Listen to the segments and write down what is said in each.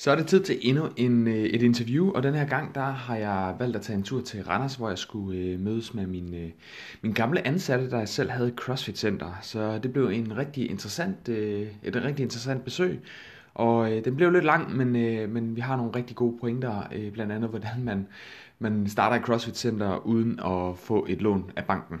Så er det tid til endnu en, øh, et interview, og den her gang der har jeg valgt at tage en tur til Randers, hvor jeg skulle øh, mødes med min, øh, min gamle ansatte, der jeg selv havde CrossFit Center. Så det blev en rigtig interessant, øh, et rigtig interessant besøg, og øh, den blev lidt lang, men, øh, men vi har nogle rigtig gode pointer, øh, blandt andet hvordan man, man starter et CrossFit Center uden at få et lån af banken.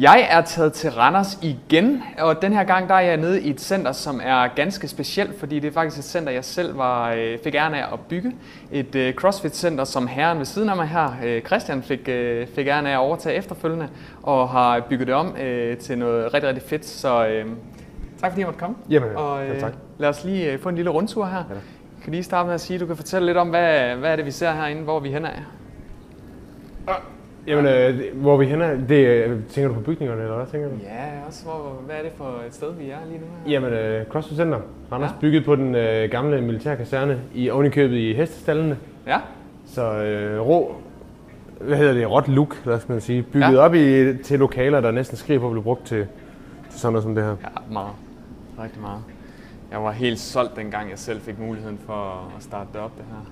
Jeg er taget til Randers igen, og den her gang der er jeg nede i et center, som er ganske specielt, fordi det er faktisk et center, jeg selv var, øh, fik æren af at bygge. Et uh, CrossFit-center, som herren ved siden af mig her, uh, Christian, fik, fik æren af at overtage efterfølgende, og har bygget det om til noget rigtig, rigtig fedt. Så tak fordi jeg måtte komme. Jamen, og, uh, ja, tak. Lad os lige få en lille rundtur her. Ja. Kan lige starte med at sige, du kan fortælle lidt om, hvad, hvad er det, vi ser herinde, hvor vi er henne af? Jamen, øh, hvor er vi henne? Det, øh, tænker du på bygningerne, eller hvad tænker du? Ja, også hvor, hvad er det for et sted, vi er lige nu her? Jamen, øh, CrossFit Center. Randers Ja. bygget på den øh, gamle militærkaserne i ovenikøbet i hestestallene. Ja, Så øh, rå, hvad hedder det, råt look, lad os man sige. Bygget Ja. op i, til lokaler, der næsten skriger på at blive brugt til, til sådan noget som det her. Ja, meget. Rigtig meget. Jeg var helt solgt, dengang jeg selv fik muligheden for at starte det op, det her.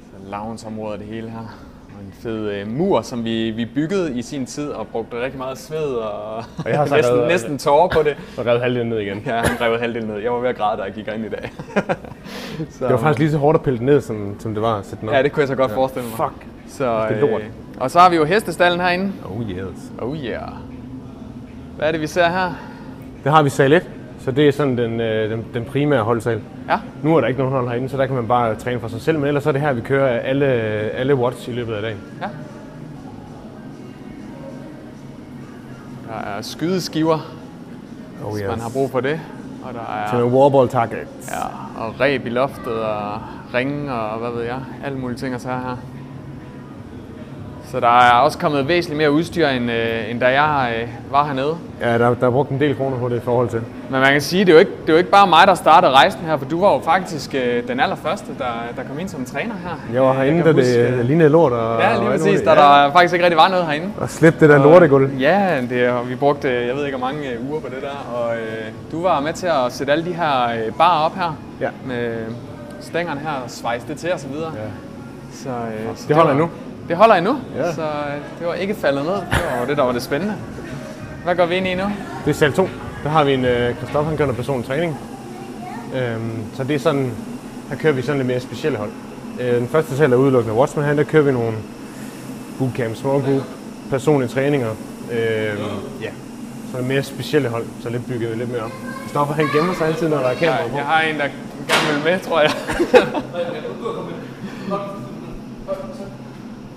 Så loungeområdet det hele her. En fed øh, mur, som vi, vi byggede i sin tid og brugte rigtig meget sved og, Og jeg har næsten, revet- næsten tårer på det. Og revet halvdelen ned igen. Ja, han rev halvdelen ned. Jeg var ved at græde, da jeg gik ind i dag. så, Det var faktisk lige så hårdt at pille den ned, som, som det var at sætte den op. Ja, det kunne jeg så godt forestille mig. Fuck. Så, Det er lort. øh, og så har vi jo hestestallen herinde. Oh yes. Oh yeah. Hvad er det, vi ser her? Det har vi sal 1, så det er sådan den, øh, den, den primære holdsal. Ja, Nu er der ikke nogen hold herinde, så der kan man bare træne for sig selv, men ellers er det her, vi kører alle, alle watts i løbet af dagen. Ja. Der er skydeskiver, Oh, hvis man har brug for det. Og der Til er en warball target. ja, og ræb i loftet og ringe og hvad ved jeg. Alle mulige ting at tage her. Så der er også kommet væsentligt mere udstyr, end, øh, end da jeg øh, var hernede. Ja, der, der er brugt en del kroner på det i forhold til. Men man kan sige, det er jo ikke, det er jo ikke bare mig, der startede rejsen her, for du var jo faktisk øh, den allerførste, der, der kom ind som træner her. Jeg var herinde, da det, det lignede lort. Og, Ja, lige præcis, da der faktisk ikke rigtig var noget herinde. Og slæbte det der lortegulv. Ja, det, og vi brugte, jeg ved ikke hvor mange øh, uger på det der, og øh, du var med til at sætte alle de her øh, barer op her, Ja. med stængerne her, og svejse det til og så videre. Ja. Så, øh, så Det holder var- endnu. Det holder endnu, Ja. så øh, det var ikke faldet ned. Det var det, der var det spændende. Hvad går vi ind i nu? Det er sal 2. Der har vi en øh, Christoffer, han gør noget personlig træning. Øhm, så det er sådan, her kører vi sådan lidt mere specielle hold. Øh, den første sal er udelukkende Watchman, her der kører vi nogle bootcamp, small group, personlige træninger. Øhm, ja, så mere specielle hold, så lidt bygget lidt mere op. Christoffer, han gemmer sig altid, når der er kamera Jeg, på. jeg har en, der gerne vil med, tror jeg.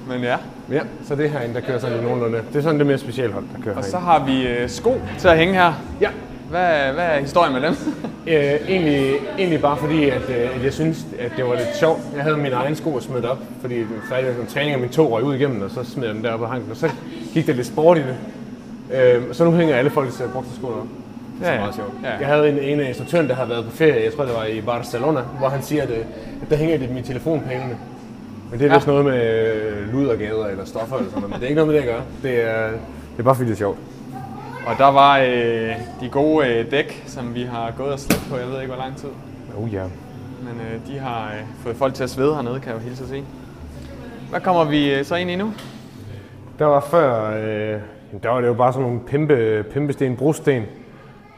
Men ja, Ja, så det er herinde, der kører sådan nogenlunde. Det er sådan lidt mere specielle hold, der kører og herinde. så har vi øh, sko til at hænge her. Ja, Hvad, hvad er historien med dem? Øh, egentlig, egentlig bare fordi, at, øh, at jeg synes, at det var lidt sjovt. Jeg havde min egen sko smidt op, fordi det var med træning, og min tog røg ud igennem, og så smed jeg den deroppe og hang den, og så gik der lidt sport i det. Øh, så nu hænger alle folks brugte sko op. Det er Ja, meget sjovt. Ja. Jeg havde en, en af instruktøren, der har været på ferie, jeg tror det var i Barcelona, hvor han siger, at, øh, at der hænger det min telefon på hængende. Men det er Ja. vist noget med øh, ludergader eller stoffer eller sådan noget, men det er ikke noget med det at gøre. Det er, det er bare fordi det er sjovt. Og der var øh, de gode øh, dæk, som vi har gået og slæbt på, jeg ved ikke hvor lang tid. Oh ja. Men øh, de har øh, fået folk til at svede hernede, kan jeg jo hilse at sige. Hvad kommer vi øh, så ind i nu? Der var før, øh, der var det jo bare sådan nogle pimpe, pimpesten, brosten.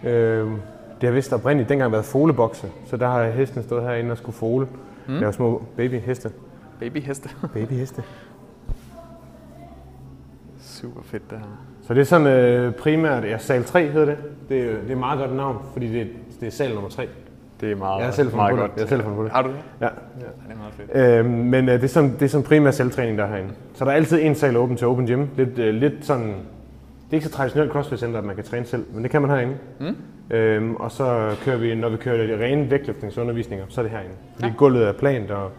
Øh, det har vist oprindeligt dengang været folebokse, så der har hesten stået herinde og skulle fole. Mm. Det var små babyheste. Babyheste. Babyheste. Super fedt det her. Så det er sådan øh, primært, ja, sal 3 hedder det. Det er, det er et meget godt navn, fordi det, det er sal nummer 3. Det er meget, Jeg har selv meget godt. Jeg har selv fundet på det. Har du det? Ja. Ja, det er meget fedt. Øh, men øh, det, er sådan, det er sådan primært selvtræning, der er herinde. Så der er altid en sal åben til open gym. Lidt, øh, lidt sådan, det er ikke så traditionelt CrossFit Center, at man kan træne selv, men det kan man herinde. Mm. Øhm, og så kører vi, når vi kører de rene vægtløftningsundervisninger, så er det herinde. Fordi ja. gulvet er plant, og,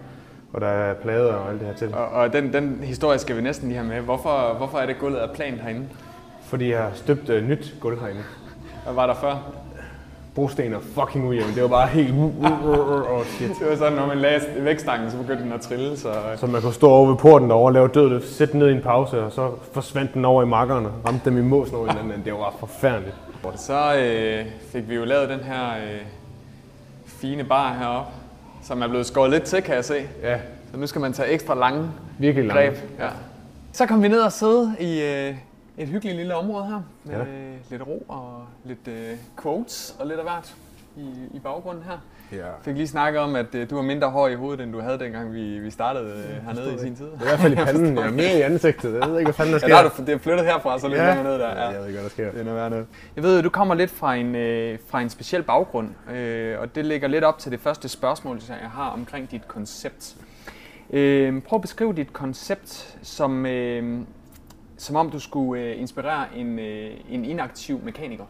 og der er plader og alt det her til. Og, og den, den historie skal vi næsten lige have med. Hvorfor, hvorfor er det gulvet af plan herinde? Fordi jeg har støbt uh, nyt gulv herinde. Hvad var der før? Brosten er fucking ujævn. Det var bare helt... oh, shit. Det var sådan, når man lagde vækstangen, så begyndte den at trille. Så... Så man kunne stå over ved porten derovre og lave dødløft, sætte ned i en pause, og så forsvandt den over i makkerne, ramte dem i måsen over hinanden. Det var forfærdeligt. Så øh, fik vi jo lavet den her øh, fine bar heroppe, som er blevet skåret lidt til, kan jeg se. Ja, Så nu skal man tage ekstra lange virkelig langt. greb. Ja. Så kom vi ned og sidde i øh, et hyggeligt lille område her, med ja. lidt ro og lidt øh, quotes og lidt af hvert i, i baggrunden her. Ja. Fik lige snakket om, at øh, du var mindre hård i hovedet, end du havde dengang vi, vi startede øh, hernede i sin tid. I hvert fald i panden. Er mere i ansigtet. Jeg ved ikke, hvad fanden der Ja, sker. der er du, det er flyttet herfra, så lidt ja. længere ned der. Ja. Jeg ved ikke, hvad der sker. Det er noget værd noget. Jeg ved, du kommer lidt fra en, øh, fra en speciel baggrund, øh, og det ligger lidt op til det første spørgsmål, som jeg har omkring dit koncept. Øh, prøv at beskrive dit koncept som, øh, som om du skulle øh, inspirere en, øh, en inaktiv mekaniker.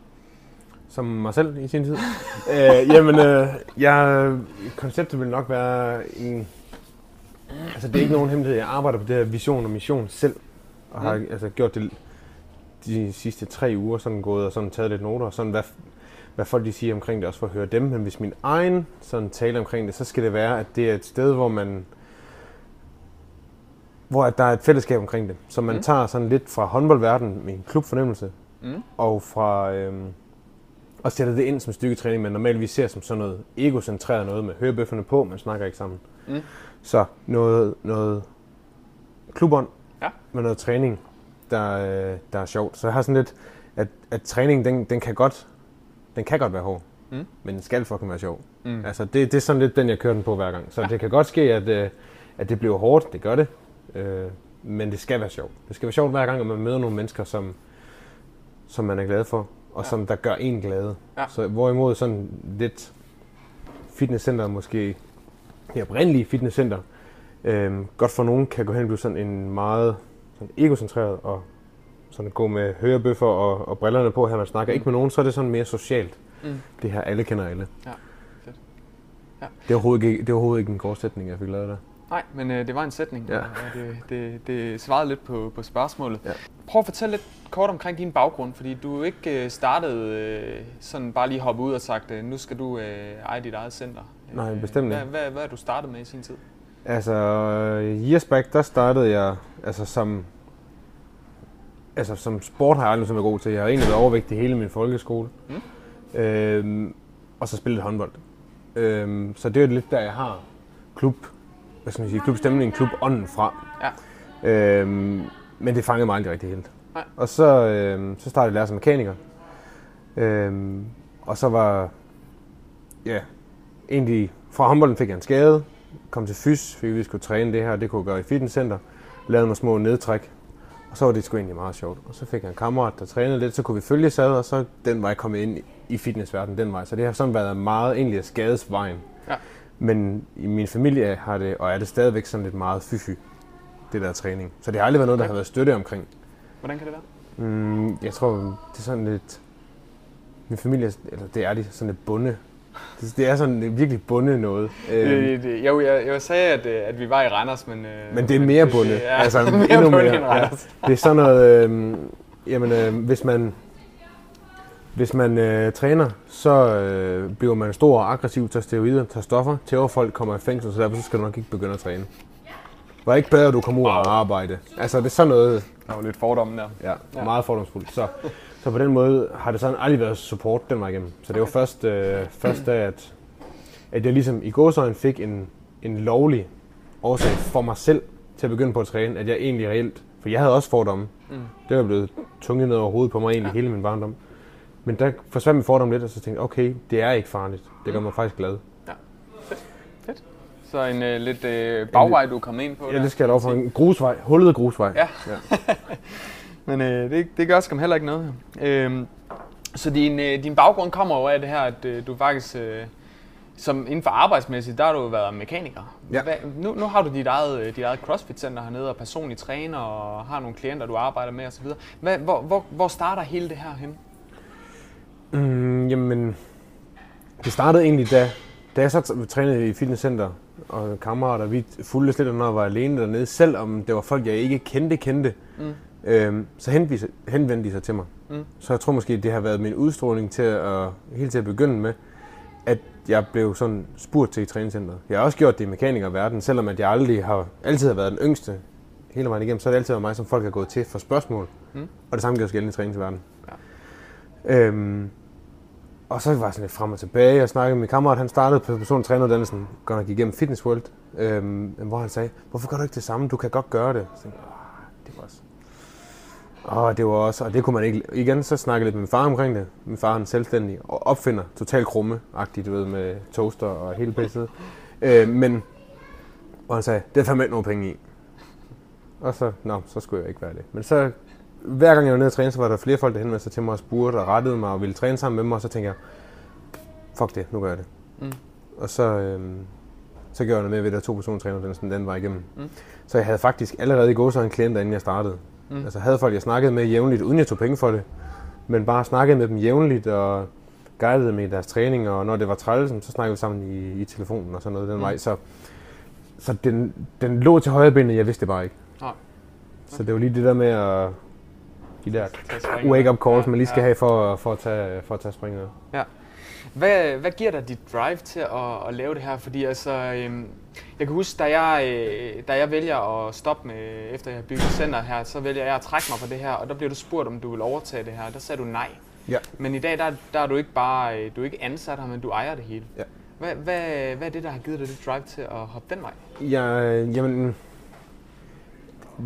Som mig selv i sin tid. øh, jamen, øh, jeg, konceptet vil nok være en... Altså, det er ikke nogen hemmelighed. Jeg arbejder på det her vision og mission selv. Og har Mm. altså, gjort det de sidste tre uger, sådan gået og sådan taget lidt noter. Og sådan, hvad, hvad folk de siger omkring det, også for at høre dem. Men hvis min egen sådan, tale omkring det, så skal det være, at det er et sted, hvor man hvor at der er et fællesskab omkring det. Så man Mm. tager sådan lidt fra håndboldverdenen med en klubfornemmelse, Mm. og fra øhm, og sætter det ind som styrketræning, men normalt vi ser som sådan noget egocentreret noget med hørebøfferne på, man snakker ikke sammen. Mm. Så noget, noget klubånd Ja. med noget træning, der, øh, der er sjovt. Så jeg har sådan lidt, at, at træning, den, den kan godt den kan godt være hård, Mm. men den skal fucking være sjov. Mm. Altså, det, det er sådan lidt den, jeg kører den på hver gang. Så ja. det kan godt ske, at, øh, at det bliver hårdt, det gør det, øh, men det skal være sjovt. Det skal være sjovt hver gang, at man møder nogle mennesker, som, som man er glad for, og Ja. som der gør en glade. Ja. Så hvorimod sådan lidt fitnesscenter, måske det oprindelige fitnesscenter, øh, godt for nogen kan gå hen og blive sådan en meget sådan egocentreret og sådan gå med hørebøffer og, og brillerne på her, man snakker Mm. ikke med nogen, så er det sådan mere socialt. Mm. Det her, alle kender alle. Ja, fedt. Ja. Det, er overhovedet ikke, det er overhovedet ikke en gårdsætning, jeg fik lavet der. Nej, men øh, det var en sætning, Ja. det, det, det svarede lidt på, på spørgsmålet. Ja. Prøv at fortælle lidt kort omkring din baggrund, fordi du ikke øh, startede øh, sådan bare lige hoppe ud og sagt, øh, nu skal du øh, eje dit eget center. Nej, bestemt hvad, ikke. hvad, hvad er du startet med i sin tid? Altså, øh, years back, der startede jeg altså som... Altså, som sport har jeg aldrig været god til. Jeg har egentlig været overvægtig hele min folkeskole. Mm. Øhm, og så spillet håndbold. Øhm, så det er lidt der, jeg har klub, hvad skal man sige, klubstemningen, klubånden fra. Ja. Øhm, men det fangede mig aldrig rigtig helt. Nej. Og så, øhm, så startede jeg lære som mekaniker. Øhm, og så var, ja, egentlig fra håndbolden fik jeg en skade, kom til fys, fik vi skulle træne det her, det kunne jeg gøre i fitnesscenter, lavede nogle små nedtræk, og så var det sgu egentlig meget sjovt. Og så fik jeg en kammerat, der trænede lidt, så kunne vi følge sad, og så den vej kommet ind i fitnessverdenen den vej. Så det har sådan været meget egentlig af skadesvejen. Ja. Men i min familie har det, og er det stadigvæk sådan lidt meget fy det der træning. Så det har aldrig været noget, der har været støtte omkring. Hvordan kan det være? Mm, jeg tror, det er sådan lidt... Min familie, eller det er de, sådan lidt bunde. Det, det er sådan lidt virkelig bunde noget. Øhm, Øh, det, jo, jeg, jeg sagde, at, øh, at vi var i Randers, men... Øh, men det er mere bunde. Det, ja, altså, mere endnu bunde mere. end Ja. Randers. Det er sådan noget... Øh, jamen, øh, hvis man... Hvis man øh, træner, så øh, bliver man stor og aggressiv, tager steroider, tager stoffer, tæver folk, kommer i fængsel, så derfor så skal du nok ikke begynde at træne. Var ikke bedre, at du kom ud og arbejde. Altså, det er sådan noget, Der var lidt fordomme der. Ja, Ja. meget fordomsfuldt. Så, så på den måde har det sådan aldrig været support den vej igennem. Så det var først, øh, først da, at, at jeg ligesom i gåsøjne fik en, en lovlig årsag for mig selv til at begynde på at træne, at jeg egentlig reelt, for jeg havde også fordomme. Mm. Det var blevet tunget ned over hovedet på mig egentlig ja. hele min barndom. Men der forsvandt min fordom lidt, og så tænkte jeg, okay, det er ikke farligt. Det gør mig faktisk glad. Så en øh, lidt øh, bagvej, du er kommet ind på Ja, der. det skal jeg lov for. En grusvej, hullet grusvej. Ja. Men øh, det, det gør skam heller ikke noget. Øhm, så din, øh, din baggrund kommer jo af det her, at øh, du faktisk, øh, som inden for arbejdsmæssigt, der har du været mekaniker. Ja. Hvad, nu, nu har du dit eget, øh, dit eget CrossFit-center hernede, og personlig træner, og har nogle klienter, du arbejder med osv. Hvad, hvor, hvor, hvor starter hele det her hen? Mm, jamen, det startede egentlig, da, da jeg så trænede i fitnesscenter og kammerater, vi fulgte lidt, når jeg var alene dernede, selvom det var folk, jeg ikke kendte, kendte. Mm. Øhm, så henvendte, henvendte de sig til mig. Mm. Så jeg tror måske, det har været min udstråling til at, helt til at begynde med, at jeg blev sådan spurgt til i træningscenteret. Jeg har også gjort det i mekanikerverdenen, selvom at jeg aldrig har, altid har været den yngste hele vejen igennem, så har det altid været mig, som folk har gået til for spørgsmål. Mm. Og det samme gør sig gældende i træningsverdenen. Ja. Øhm, og så var jeg sådan lidt frem og tilbage. og snakkede med min kammerat, han startede på personlig træneruddannelsen, godt nok igennem Fitness World, øhm, hvor han sagde, hvorfor gør du ikke det samme? Du kan godt gøre det. Så, ah, det var også og det var også, og det kunne man ikke, igen så snakkede jeg lidt med min far omkring det. Min far er selvstændig og opfinder totalt krumme-agtigt, du ved, med toaster og hele pisset. Øh, men, og han sagde, det er fandme ikke nogen penge i. Og så, nå, så skulle jeg ikke være det. Men så, hver gang jeg var nede og træne, så var der flere folk, der henvendte sig til mig og spurgte og rettede mig og ville træne sammen med mig. Og så tænkte jeg, fuck det, nu gør jeg det. Mm. Og så, øhm, så gjorde jeg noget med ved, at to personer træner den, sådan, den var igennem. Mm. Så jeg havde faktisk allerede i går så en klient, inden jeg startede. Mm. Altså havde folk, jeg snakkede med jævnligt, uden jeg tog penge for det. Men bare snakkede med dem jævnligt og guidede dem i deres træning, og når det var trælsen, så snakkede vi sammen i, i telefonen og sådan noget den mm. vej. Så, så den, den lå til højre benet, jeg vidste det bare ikke. Ja. Okay. Så det var lige det der med at de der wake-up calls, man lige skal ja. have for, for, at tage, for at tage springet. Ja. Hvad, hvad giver dig dit drive til at, at lave det her? Fordi altså, øhm, jeg kan huske, da jeg, øh, da jeg vælger at stoppe med, efter jeg har bygget center her, så vælger jeg at trække mig fra det her, og der bliver du spurgt, om du vil overtage det her, der sagde du nej. Ja. Men i dag, der, der er du ikke bare øh, du er ikke ansat her, men du ejer det hele. Ja. Hvad, hvad, hvad er det, der har givet dig det drive til at hoppe den vej? Ja, jamen,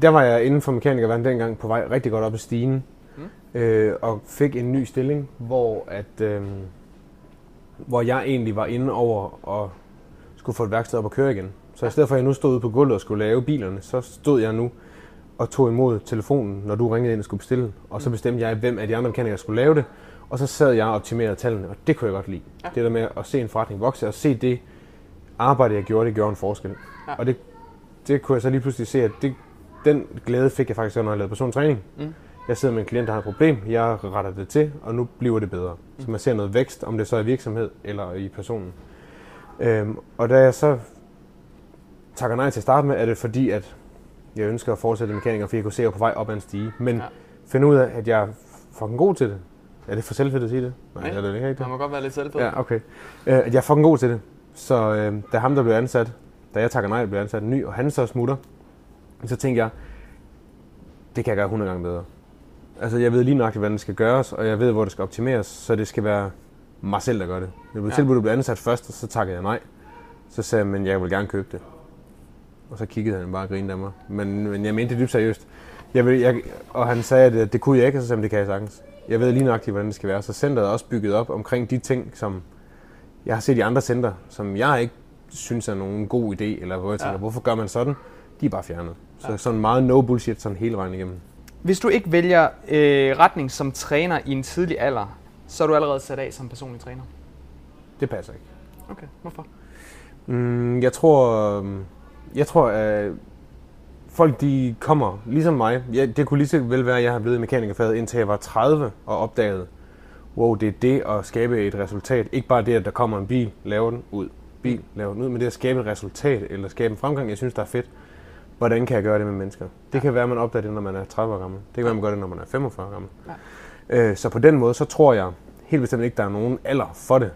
der var jeg inden for mekanikerverdenen dengang på vej rigtig godt op i stigen, mm. øh, og fik en ny stilling, hvor at... Øh, hvor jeg egentlig var inde over og skulle få et værksted op og køre igen. Så i stedet for at jeg nu stod ude på gulvet og skulle lave bilerne, så stod jeg nu og tog imod telefonen, når du ringede ind og skulle bestille. Og så bestemte jeg, hvem af de andre mekanikere skulle lave det. Og så sad jeg og optimerede tallene, og det kunne jeg godt lide. Ja. Det der med at se en forretning vokse og se det arbejde, jeg gjorde, det gjorde en forskel. Ja. Og det, det kunne jeg så lige pludselig se, at det, den glæde fik jeg faktisk, når jeg lavede persontræning. Mm. Jeg sidder med en klient, der har et problem, jeg retter det til, og nu bliver det bedre. Mm. Så man ser noget vækst, om det så er i virksomhed eller i personen. Øhm, og da jeg så takker nej til at starte med, er det fordi, at jeg ønsker at fortsætte mekaniker, fordi jeg kunne se, at jeg på vej op ad en stige. Men ja. finde ud af, at jeg er fucking god til det. Er det for selvfedt at sige det? Nej, Nej. er det ikke Det må godt være lidt selvfedt. Ja, okay. Øh, at jeg er fucking god til det. Så øh, da ham, der blev ansat, da jeg takker nej, blev ansat en ny, og han så smutter, så tænkte jeg, det kan jeg gøre 100 gange bedre. Altså, jeg ved lige nøjagtigt, hvordan det skal gøres, og jeg ved, hvor det skal optimeres, så det skal være mig selv, der gør det. Jeg blev ja. tilbudt at blive ansat først, og så takkede jeg nej. Så sagde jeg, men jeg vil gerne købe det. Og så kiggede han bare og grinede af mig. Men, men jeg mente det dybt seriøst. Jeg vil, jeg, og han sagde, at det, det kunne jeg ikke, og så sagde det kan jeg sagtens. Jeg ved lige nøjagtigt, hvordan det skal være. Så centret er også bygget op omkring de ting, som jeg har set i andre center, som jeg ikke synes er nogen god idé, eller hvor jeg tænker, ja. hvorfor gør man sådan? De er bare fjernet. Så sådan meget no bullshit sådan hele vejen igennem. Hvis du ikke vælger øh, retning som træner i en tidlig alder, så er du allerede sat af som personlig træner? Det passer ikke. Okay, hvorfor? Mm, jeg tror, øhm, jeg tror, at folk de kommer, ligesom mig. Ja, det kunne lige så vel være, at jeg har blevet mekanikerfaget indtil jeg var 30 og opdaget, wow, det er det at skabe et resultat. Ikke bare det, at der kommer en bil, laver den ud, bil, laver den ud, men det at skabe et resultat eller skabe en fremgang, jeg synes, der er fedt hvordan kan jeg gøre det med mennesker? Det kan være, at man opdager det, når man er 30 år gammel. Det kan være, at man gør det, når man er 45 år gammel. Ja. Øh, så på den måde, så tror jeg helt bestemt ikke, der er nogen alder for det.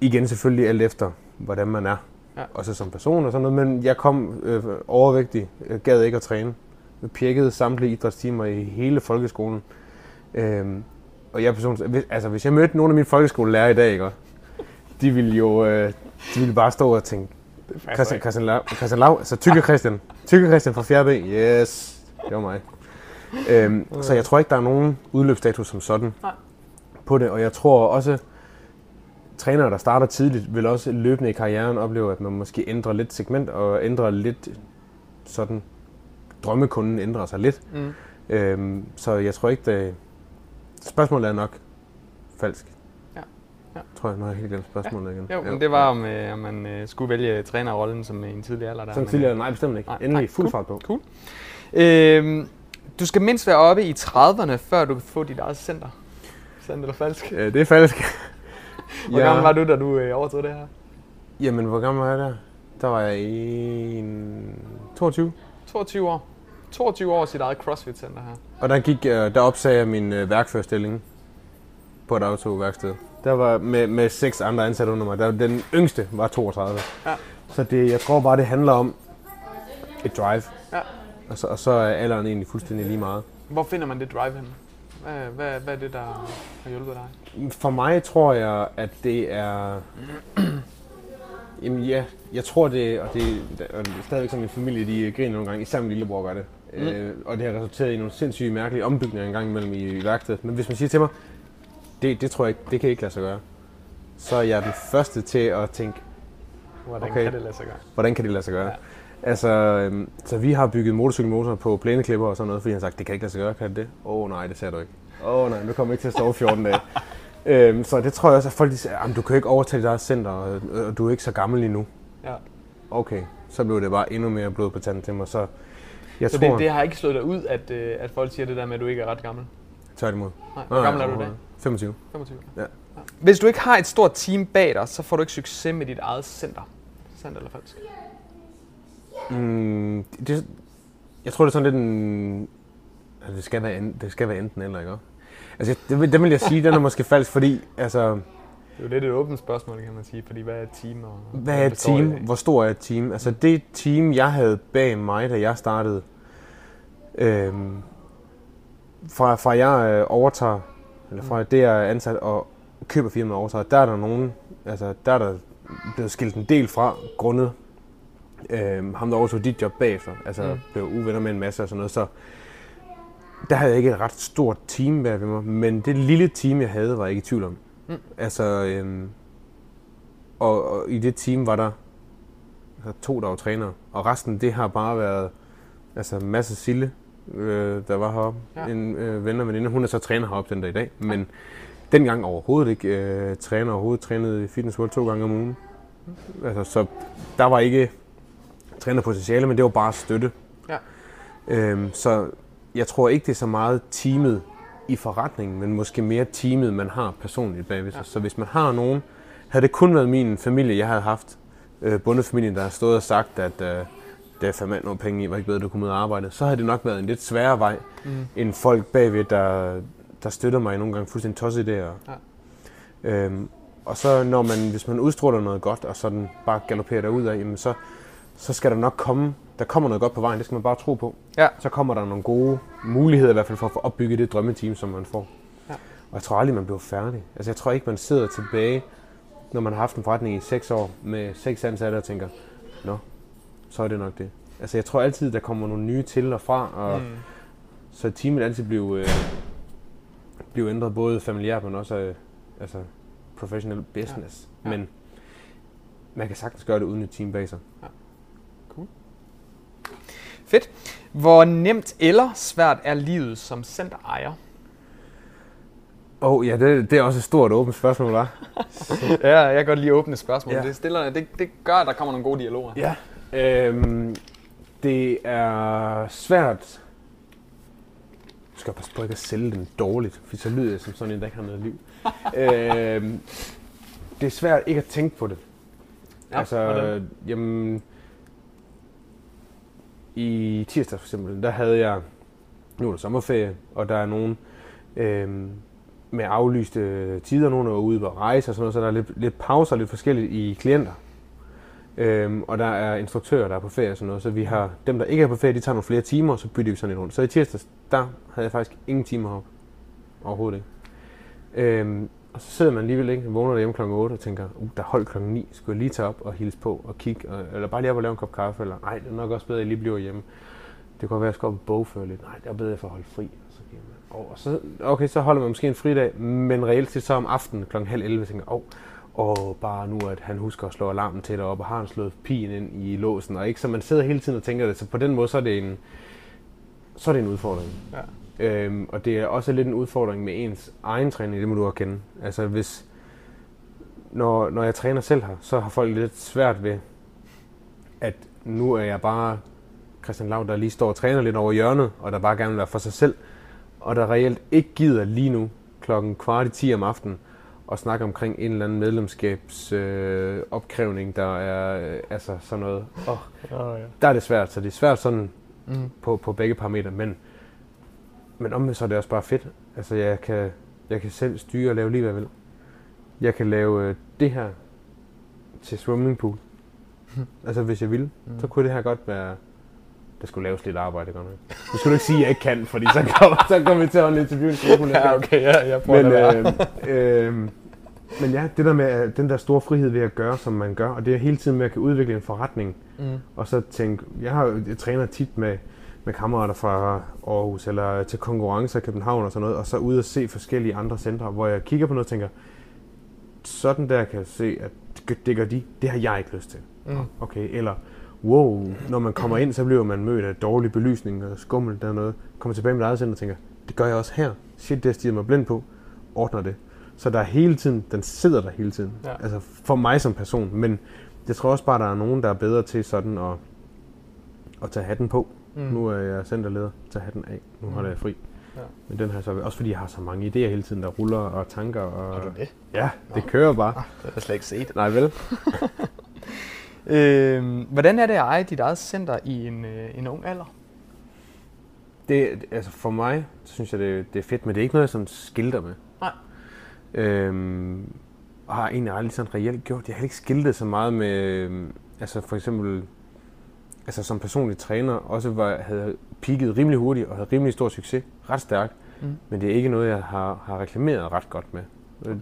Igen selvfølgelig alt efter, hvordan man er. Ja. Også som person og sådan noget. Men jeg kom øh, overvægtig, jeg gad ikke at træne. Jeg pirkede samtlige idrætstimer i hele folkeskolen. Øhm, og jeg person, altså hvis jeg mødte nogle af mine folkeskolelærer i dag, ikke, de ville jo øh, de ville bare stå og tænke, Christian, Christian, Lau, Christian Lau, altså Tykke Christian. Tykke Christian fra 4B. Yes, det var mig. Øhm, så jeg tror ikke, der er nogen udløbsstatus som sådan Nej. på det. Og jeg tror også, trænere, der starter tidligt, vil også løbende i karrieren opleve, at man måske ændrer lidt segment og ændrer lidt sådan, drømmekunden ændrer sig lidt. Mm. Øhm, så jeg tror ikke, det, spørgsmålet er nok falsk. Ja. Tror jeg, når jeg helt glemt spørgsmålet ja. igen. Jo, men det var, om, øh, om man øh, skulle vælge trænerrollen som en tidlig alder. Der, som tidlig alder? Nej, bestemt ikke. Nej, Endelig nej, fuld cool. fart på. Cool. Øhm, du skal mindst være oppe i 30'erne, før du kan få dit eget center. Sandt eller falsk? Ja, det er falsk. hvor ja. gammel var du, da du øh, overtog det her? Jamen, hvor gammel var jeg der? Der var jeg en 22. 22 år. 22 år sit eget CrossFit-center her. Og der, gik, jeg- der opsagde jeg min øh, værkførstilling på et autoværksted. Der var med, med seks andre ansatte under mig. Der, den yngste var 32. Ja. Så det, jeg tror bare, det handler om et drive. Ja. Og så, og så er alderen egentlig fuldstændig lige meget. Hvor finder man det drive hen? Hvad, hvad, hvad er det, der har hjulpet dig? For mig tror jeg, at det er... Jamen ja, jeg tror det, og det, og det er stadigvæk som min familie, de griner nogle gange, især min lillebror gør det. Mm. Øh, og det har resulteret i nogle sindssygt mærkelige ombygninger en gang imellem i, i værkstedet. Men hvis man siger til mig, det, det tror jeg ikke, det kan ikke lade sig gøre. Så er jeg den første til at tænke, Hvordan Okay. kan det lade sig gøre? hvordan kan det lade sig gøre? Ja. Altså, øhm, så vi har bygget motorcykelmotor på plæneklipper og sådan noget, fordi han har sagt, det kan ikke lade sig gøre, kan det det? Åh oh, nej, det ser du ikke. Åh oh, nej, nu kommer ikke til at sove 14 dage. øhm, så det tror jeg også, at folk de siger, "Jamen, du kan ikke overtage dit eget center, og, og du er ikke så gammel endnu. Ja. Okay, så blev det bare endnu mere blod på tanden til mig, så jeg Så tror, det, det har ikke slået dig ud, at, øh, at folk siger det der med, at du ikke er ret gammel? tværtimod. Nej. Hvor gammel er du i dag? 25. 25. Ja. Hvis du ikke har et stort team bag dig, så får du ikke succes med dit eget center. Sandt eller falsk? Mm, det, jeg tror, det er sådan lidt en... Altså, det skal være, en, det skal være enten eller, ikke? Altså, det, det vil jeg sige, den er måske falsk, fordi, altså, Det er jo lidt et åbent spørgsmål, kan man sige, fordi hvad er et team? Og hvad er et team? Hvor stor er et team? Altså, det team, jeg havde bag mig, da jeg startede, øhm, fra, fra jeg øh, overtager, eller fra det, er ansat og køber firmaet og overtager, der er der nogen, altså, der er der blevet skilt en del fra, grundet øhm, ham, der overtog dit job bagefter. Altså, Mm. blev uvenner med en masse og sådan noget, så der havde jeg ikke et ret stort team bag ved mig, men det lille team, jeg havde, var jeg ikke i tvivl om. Mm. Altså, øhm, og, og i det team var der altså, to, der var trænere, og resten, det har bare været, altså masse Sille, øh, der var heroppe, Ja. ja. en øh, ven og veninde, hun er så træner heroppe den dag i dag, men dengang overhovedet ikke øh, træner, overhovedet trænede i Fitness World to gange om ugen. Altså, så der var ikke trænerpotentiale, men det var bare støtte. Ja. Øhm, så jeg tror ikke, det er så meget teamet i forretningen, men måske mere teamet, man har personligt bagved sig. Ja. Ja. Så hvis man har nogen, havde det kun været min familie, jeg havde haft, øh, bundefamilien, der har stået og sagt, at øh, det er fandme nogle penge i, var ikke bedre, du kunne ud og arbejde, så havde det nok været en lidt sværere vej, Mm. end folk bagved, der, der støtter mig nogle gange fuldstændig tosset idéer. Ja. Øhm, og så når man, hvis man udstråler noget godt, og sådan bare galopperer derud af, jamen så, så skal der nok komme, der kommer noget godt på vejen, det skal man bare tro på. Ja. Så kommer der nogle gode muligheder i hvert fald for at få opbygget det drømmeteam, som man får. Ja. Og jeg tror aldrig, man bliver færdig. Altså jeg tror ikke, man sidder tilbage, når man har haft en forretning i seks år med seks ansatte og tænker, nå, så er det nok det. Altså jeg tror altid, der kommer nogle nye til og fra, og Mm. så teamet altid blive, øh, blive ændret, både familiært, men også øh, altså professional business. Ja. Ja. Men man kan sagtens gøre det uden et team bag sig. Fedt. Hvor nemt eller svært er livet som centerejer? Åh, oh, ja, det, det er også et stort åbent spørgsmål, var. Ja, jeg kan godt lide åbne spørgsmål. Ja. Det, stiller, det, det gør, at der kommer nogle gode dialoger. Ja. Øhm, det er svært... Du skal passe på ikke at sælge den dårligt, for så lyder jeg som sådan en, der ikke har noget liv. øhm, det er svært ikke at tænke på det. Ja, altså, hvordan? jamen... I tirsdag for eksempel, der havde jeg... Nu er der sommerferie, og der er nogen øhm, med aflyste tider. Nogen er ude på rejse og sådan noget, så der er lidt, lidt pauser, lidt forskelligt i klienter. Øhm, og der er instruktører, der er på ferie og sådan noget, så vi har dem, der ikke er på ferie, de tager nogle flere timer, og så bytter vi sådan lidt rundt. Så i tirsdags, der havde jeg faktisk ingen timer op. Overhovedet ikke. Øhm, og så sidder man alligevel ikke, vågner derhjemme kl. 8 og tænker, uh, der er hold kl. 9, skulle jeg lige tage op og hilse på og kigge, og, eller bare lige op og lave en kop kaffe, eller nej, det er nok også bedre, at jeg lige bliver hjemme. Det kunne godt være, at jeg skal op og bogføre lidt. Nej, det er bedre, at jeg får holde fri. Og så, man, oh, og så, okay, så holder man måske en fridag, men reelt set så om aftenen kl. halv 11 tænker åh, oh, og bare nu, at han husker at slå alarmen til deroppe, og har han slået pigen ind i låsen, og ikke, så man sidder hele tiden og tænker det, så på den måde, så er det en, så er det en udfordring. Ja. Øhm, og det er også lidt en udfordring med ens egen træning, det må du også kende. Altså hvis, når, når jeg træner selv her, så har folk lidt svært ved, at nu er jeg bare Christian Lav, der lige står og træner lidt over hjørnet, og der bare gerne vil være for sig selv, og der reelt ikke gider lige nu klokken kvart i 10 om aftenen og snakke omkring en eller anden medlemskabsopkrævning, øh, opkrævning, der er øh, altså sådan noget. Oh, oh, ja. Der er det svært, så det er svært sådan mm. på, på begge parametre, men, men om så er det også bare fedt. Altså jeg kan, jeg kan selv styre og lave lige hvad jeg vil. Jeg kan lave øh, det her til swimmingpool. Mm. Altså hvis jeg ville, mm. så kunne det her godt være der skulle laves lidt arbejde, godt nok. Nu skal du ikke sige, at jeg ikke kan, fordi så kommer, så kommer vi til at holde interview. Ja, okay, ja, jeg prøver men, det øh, øh, men ja, det der med den der store frihed ved at gøre, som man gør, og det er hele tiden med at kan udvikle en forretning, mm. og så tænke, jeg har jeg træner tit med, med kammerater fra Aarhus, eller til konkurrencer i København og sådan noget, og så ud og se forskellige andre centre, hvor jeg kigger på noget og tænker, sådan der kan jeg se, at det gør de, det har jeg ikke lyst til. Mm. Okay, eller wow, når man kommer ind, så bliver man mødt af dårlig belysning og skummel der noget. Kommer tilbage med eget center og tænker, det gør jeg også her. Shit, det stiger mig blind på. Ordner det. Så der er hele tiden, den sidder der hele tiden. Ja. Altså for mig som person. Men jeg tror også bare, der er nogen, der er bedre til sådan at, at tage hatten på. Mm. Nu er jeg centerleder. Tag hatten af. Nu holder jeg fri. Ja. Men den her så, også fordi jeg har så mange idéer hele tiden, der ruller og tanker. Og, har du det? Ja, det Nå. kører bare. Ah, det har jeg slet ikke set. Nej, vel? Øh, hvordan er det at eje dit eget center i en, øh, en ung alder? Det, altså for mig, synes jeg, det, det er fedt, men det er ikke noget, jeg sådan skilter med. Nej. Øhm, og har egentlig aldrig sådan reelt gjort. Jeg har ikke skiltet så meget med, øhm, altså for eksempel, altså som personlig træner, også var, havde peaked rimelig hurtigt og havde rimelig stor succes, ret stærkt. Mm. Men det er ikke noget, jeg har, har reklameret ret godt med. Okay.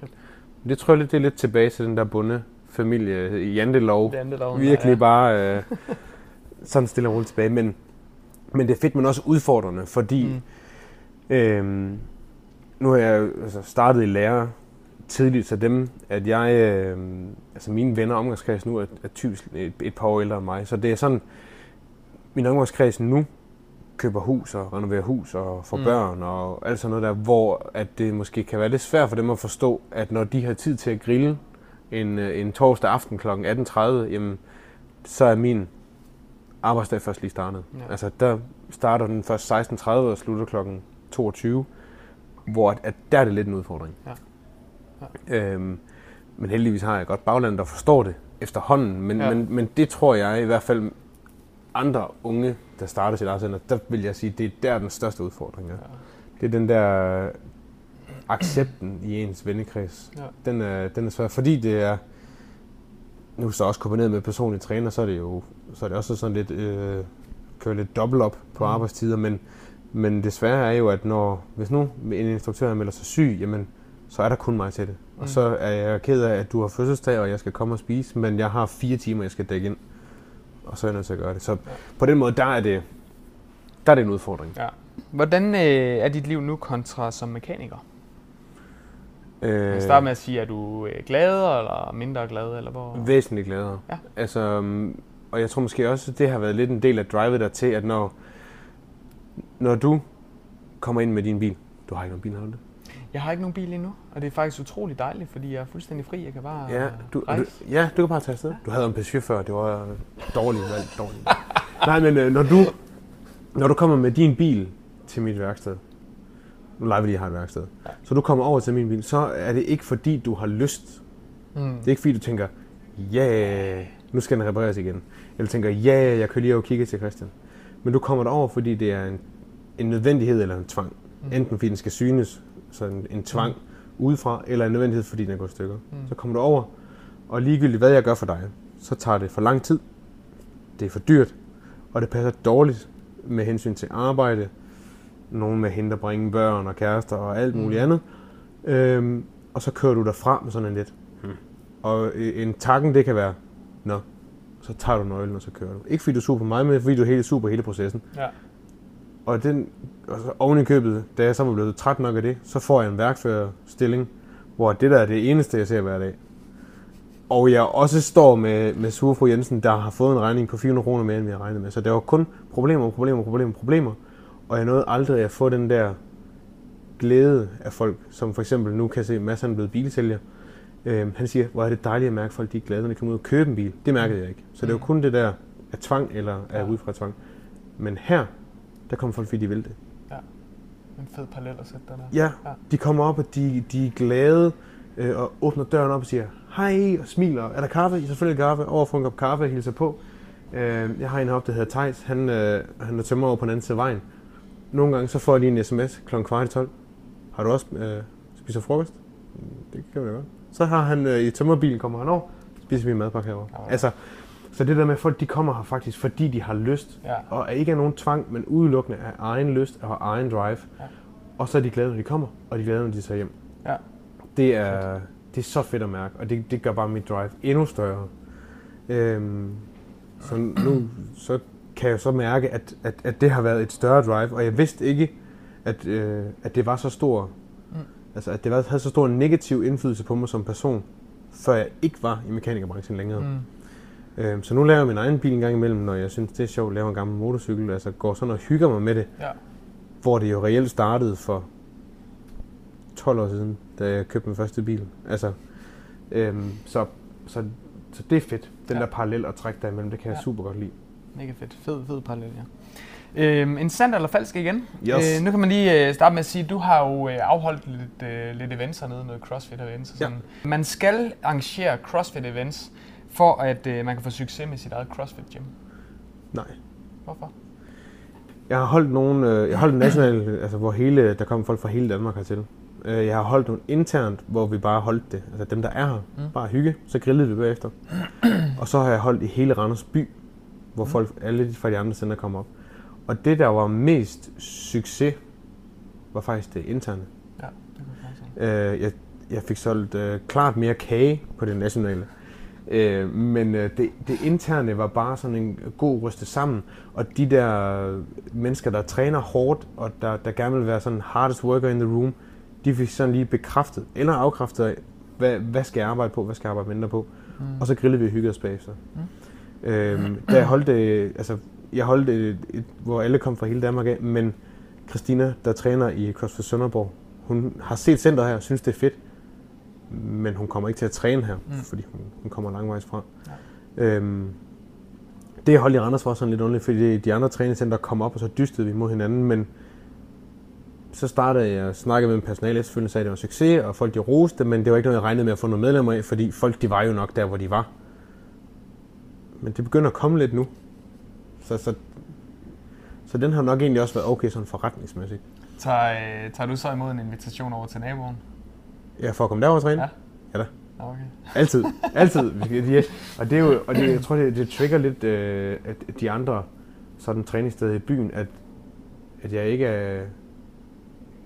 Det tror jeg lidt, det er lidt tilbage til den der bunde familie i Jantelov. Jantelov Virkelig ja. bare øh, sådan stille og roligt tilbage. Men, men det er fedt, men også udfordrende, fordi mm. øh, nu har jeg altså, startet i lærer tidligt, så dem, at jeg, øh, altså mine venner omgangskreds nu er, er typisk et, et par år ældre end mig, så det er sådan, min omgangskreds nu køber hus og renoverer hus og får mm. børn og alt sådan noget der, hvor at det måske kan være lidt svært for dem at forstå, at når de har tid til at grille en, øh, en torsdag aften kl. 18.30, jamen, så er min arbejdsdag først lige startet. Ja. Altså, der starter den først 16.30 og slutter kl. 22, hvor at, at der er det lidt en udfordring. Ja. Ja. Øhm, men heldigvis har jeg godt bagland, der forstår det efterhånden, men, ja. men, men det tror jeg i hvert fald andre unge, der starter sit eget der vil jeg sige, det er der den største udfordring er. Ja. Det er den der accepten i ens vennekreds, ja. den, er, den er svær, fordi det er, nu så også kombineret med personlig træner, så er det jo så er det også sådan lidt, øh, kører lidt dobbelt op på mm. arbejdstider, men, men det svære er jo, at når, hvis nu en instruktør melder sig syg, jamen, så er der kun mig til det. Mm. Og så er jeg ked af, at du har fødselsdag, og jeg skal komme og spise, men jeg har fire timer, jeg skal dække ind. Og så er jeg nødt til at gøre det. Så på den måde, der er det, der er det en udfordring. Ja. Hvordan øh, er dit liv nu kontra som mekaniker? Øh, jeg starter med at sige, er du øh, gladere eller mindre glad? Eller hvor? Væsentligt gladere. Ja. Altså, mm, og jeg tror måske også, at det har været lidt en del af drivet der til, at når, når du kommer ind med din bil, du har ikke nogen bil, har du det? Jeg har ikke nogen bil endnu, og det er faktisk utrolig dejligt, fordi jeg er fuldstændig fri. Jeg kan bare ja, du, rejse. Du, ja, du kan bare tage afsted. Du havde en Peugeot før, det var dårligt valg. Dårligt. Nej, men øh, når du, når du kommer med din bil til mit værksted, nu leger vi lige har et værksted. Ja. Så du kommer over til min bil, så er det ikke fordi, du har lyst. Mm. Det er ikke fordi, du tænker, ja, yeah, nu skal den repareres igen. Eller tænker, ja, yeah, jeg kører lige over og kigge til Christian. Men du kommer derover, fordi det er en, en nødvendighed eller en tvang. Mm. Enten fordi den skal synes, så en, en tvang mm. udefra, eller en nødvendighed, fordi den er gået stykker. Mm. Så kommer du over, og ligegyldigt hvad jeg gør for dig, så tager det for lang tid, det er for dyrt, og det passer dårligt med hensyn til arbejde, nogen med hente og bringe børn og kærester og alt muligt mm. andet. Øhm, og så kører du derfra med sådan en lidt. Hmm. Og en takken, det kan være, nå, så tager du nøglen, og så kører du. Ikke fordi du er super mig, men fordi du er helt super hele processen. Ja. Og den, og så oven i købet, da jeg så var blevet træt nok af det, så får jeg en værkførerstilling, hvor det der er det eneste, jeg ser hver dag. Og jeg også står med, med Surfru Jensen, der har fået en regning på 400 kroner mere, end vi har regnet med. Så det var kun problemer, problemer, problemer, problemer. Og jeg nåede aldrig at få den der glæde af folk, som for eksempel nu kan se, at Mads han er blevet bilsælger. Øhm, han siger, hvor er det dejligt at mærke, at folk er glade, når de kommer ud og købe en bil. Det mærkede jeg ikke. Så det var kun det der af tvang eller af ja. udfra tvang. Men her, der kommer folk, fordi de vil det. Ja. En fed parallel at sætte der. Ja, ja, de kommer op, og de, de er glade. øh, og åbner døren op og siger, hej, og smiler, er der kaffe? I selvfølgelig kaffe, over for en kop kaffe, hilser på. Øh, jeg har en heroppe, der hedder Tejs, han, øh, han er tømmer over på den anden side af vejen. Nogle gange så får jeg lige en sms kl. kvart i 12. Har du også øh, spiser frokost? "Mm, Det kan vi godt. Så har han øh, i tømmerbilen, kommer han over, spiser vi madpakke herovre. Ja. Altså, så det der med, at folk de kommer her faktisk, fordi de har lyst, Ja. og er ikke af nogen tvang, men udelukkende af egen lyst og egen drive. Ja. Og så er de glade, når de kommer, og de er glade, når de tager hjem. Ja. Det er, det er så fedt at mærke, og det, det gør bare mit drive endnu større. Øhm, så nu så kan jeg så mærke, at, at, at det har været et større drive, og jeg vidste ikke, at, øh, at det var så stor, Mm. altså at det var, havde så stor en negativ indflydelse på mig som person, før jeg ikke var i mekanikerbranchen længere. Mm. Øhm, så nu laver jeg min egen bil en gang imellem, når jeg synes, det er sjovt at lave en gammel motorcykel. Altså går sådan og hygger mig med det. Ja. Hvor det jo reelt startede for 12 år siden, da jeg købte min første bil. Altså, øhm, så, så, så det er fedt. Den Ja. der parallel at trække der imellem, det kan jeg Ja. super godt lide. Mega fedt. Fed, fed parallel, ja. Øhm, en sand eller falsk igen. Yes. Øh, nu kan man lige øh, starte med at sige, at du har jo øh, afholdt lidt, øh, lidt events hernede, noget CrossFit events og Ja. sådan. Man skal arrangere CrossFit events, for at øh, man kan få succes med sit eget CrossFit gym. Nej. Hvorfor? Jeg har holdt nogle, øh, jeg har holdt national, altså hvor hele, der kom folk fra hele Danmark hertil. Øh, jeg har holdt nogle internt, hvor vi bare holdt det. Altså dem, der er her. Mm. Bare hygge. Så grillede vi bagefter. og så har jeg holdt i hele Randers by, hvor Mm. folk, alle de fra de andre center kom op. Og det, der var mest succes, var faktisk det interne. Ja, det. Øh, jeg, jeg fik solgt øh, klart mere kage på det nationale. Øh, men øh, det, det interne var bare sådan en god ryste sammen. Og de der mennesker, der træner hårdt, og der, der gerne vil være sådan hardest worker in the room, de fik sådan lige bekræftet eller afkræftet af, hvad, hvad skal jeg arbejde på, hvad skal jeg arbejde mindre på. Mm. Og så grillede vi og hyggede os bagefter. Mm. Øhm, da jeg holdt altså, jeg holdt det, et, hvor alle kom fra hele Danmark af, men Christina, der træner i CrossFit Sønderborg, hun har set centret her og synes, det er fedt, men hun kommer ikke til at træne her, Mm. fordi hun, hun kommer langvejs fra. Ja. Øhm, det jeg holdt i Randers var sådan lidt underligt, fordi de andre træningscenter kom op, og så dystede vi mod hinanden, men så startede jeg at snakke med personale efterfølgende, sagde, at det var en succes, og folk de roste, men det var ikke noget, jeg regnede med at få nogle medlemmer af, fordi folk de var jo nok der, hvor de var. Men det begynder at komme lidt nu. Så, så, så den har nok egentlig også været okay sådan forretningsmæssigt. Tager, øh, tager du så imod en invitation over til naboen? Ja, for at komme derover og træne? Ja. Ja da. Okay. Altid. Altid. Ja, og det er jo, og det, jeg tror, det, det trigger lidt øh, at de andre sådan træningssteder i byen, at, at jeg ikke er,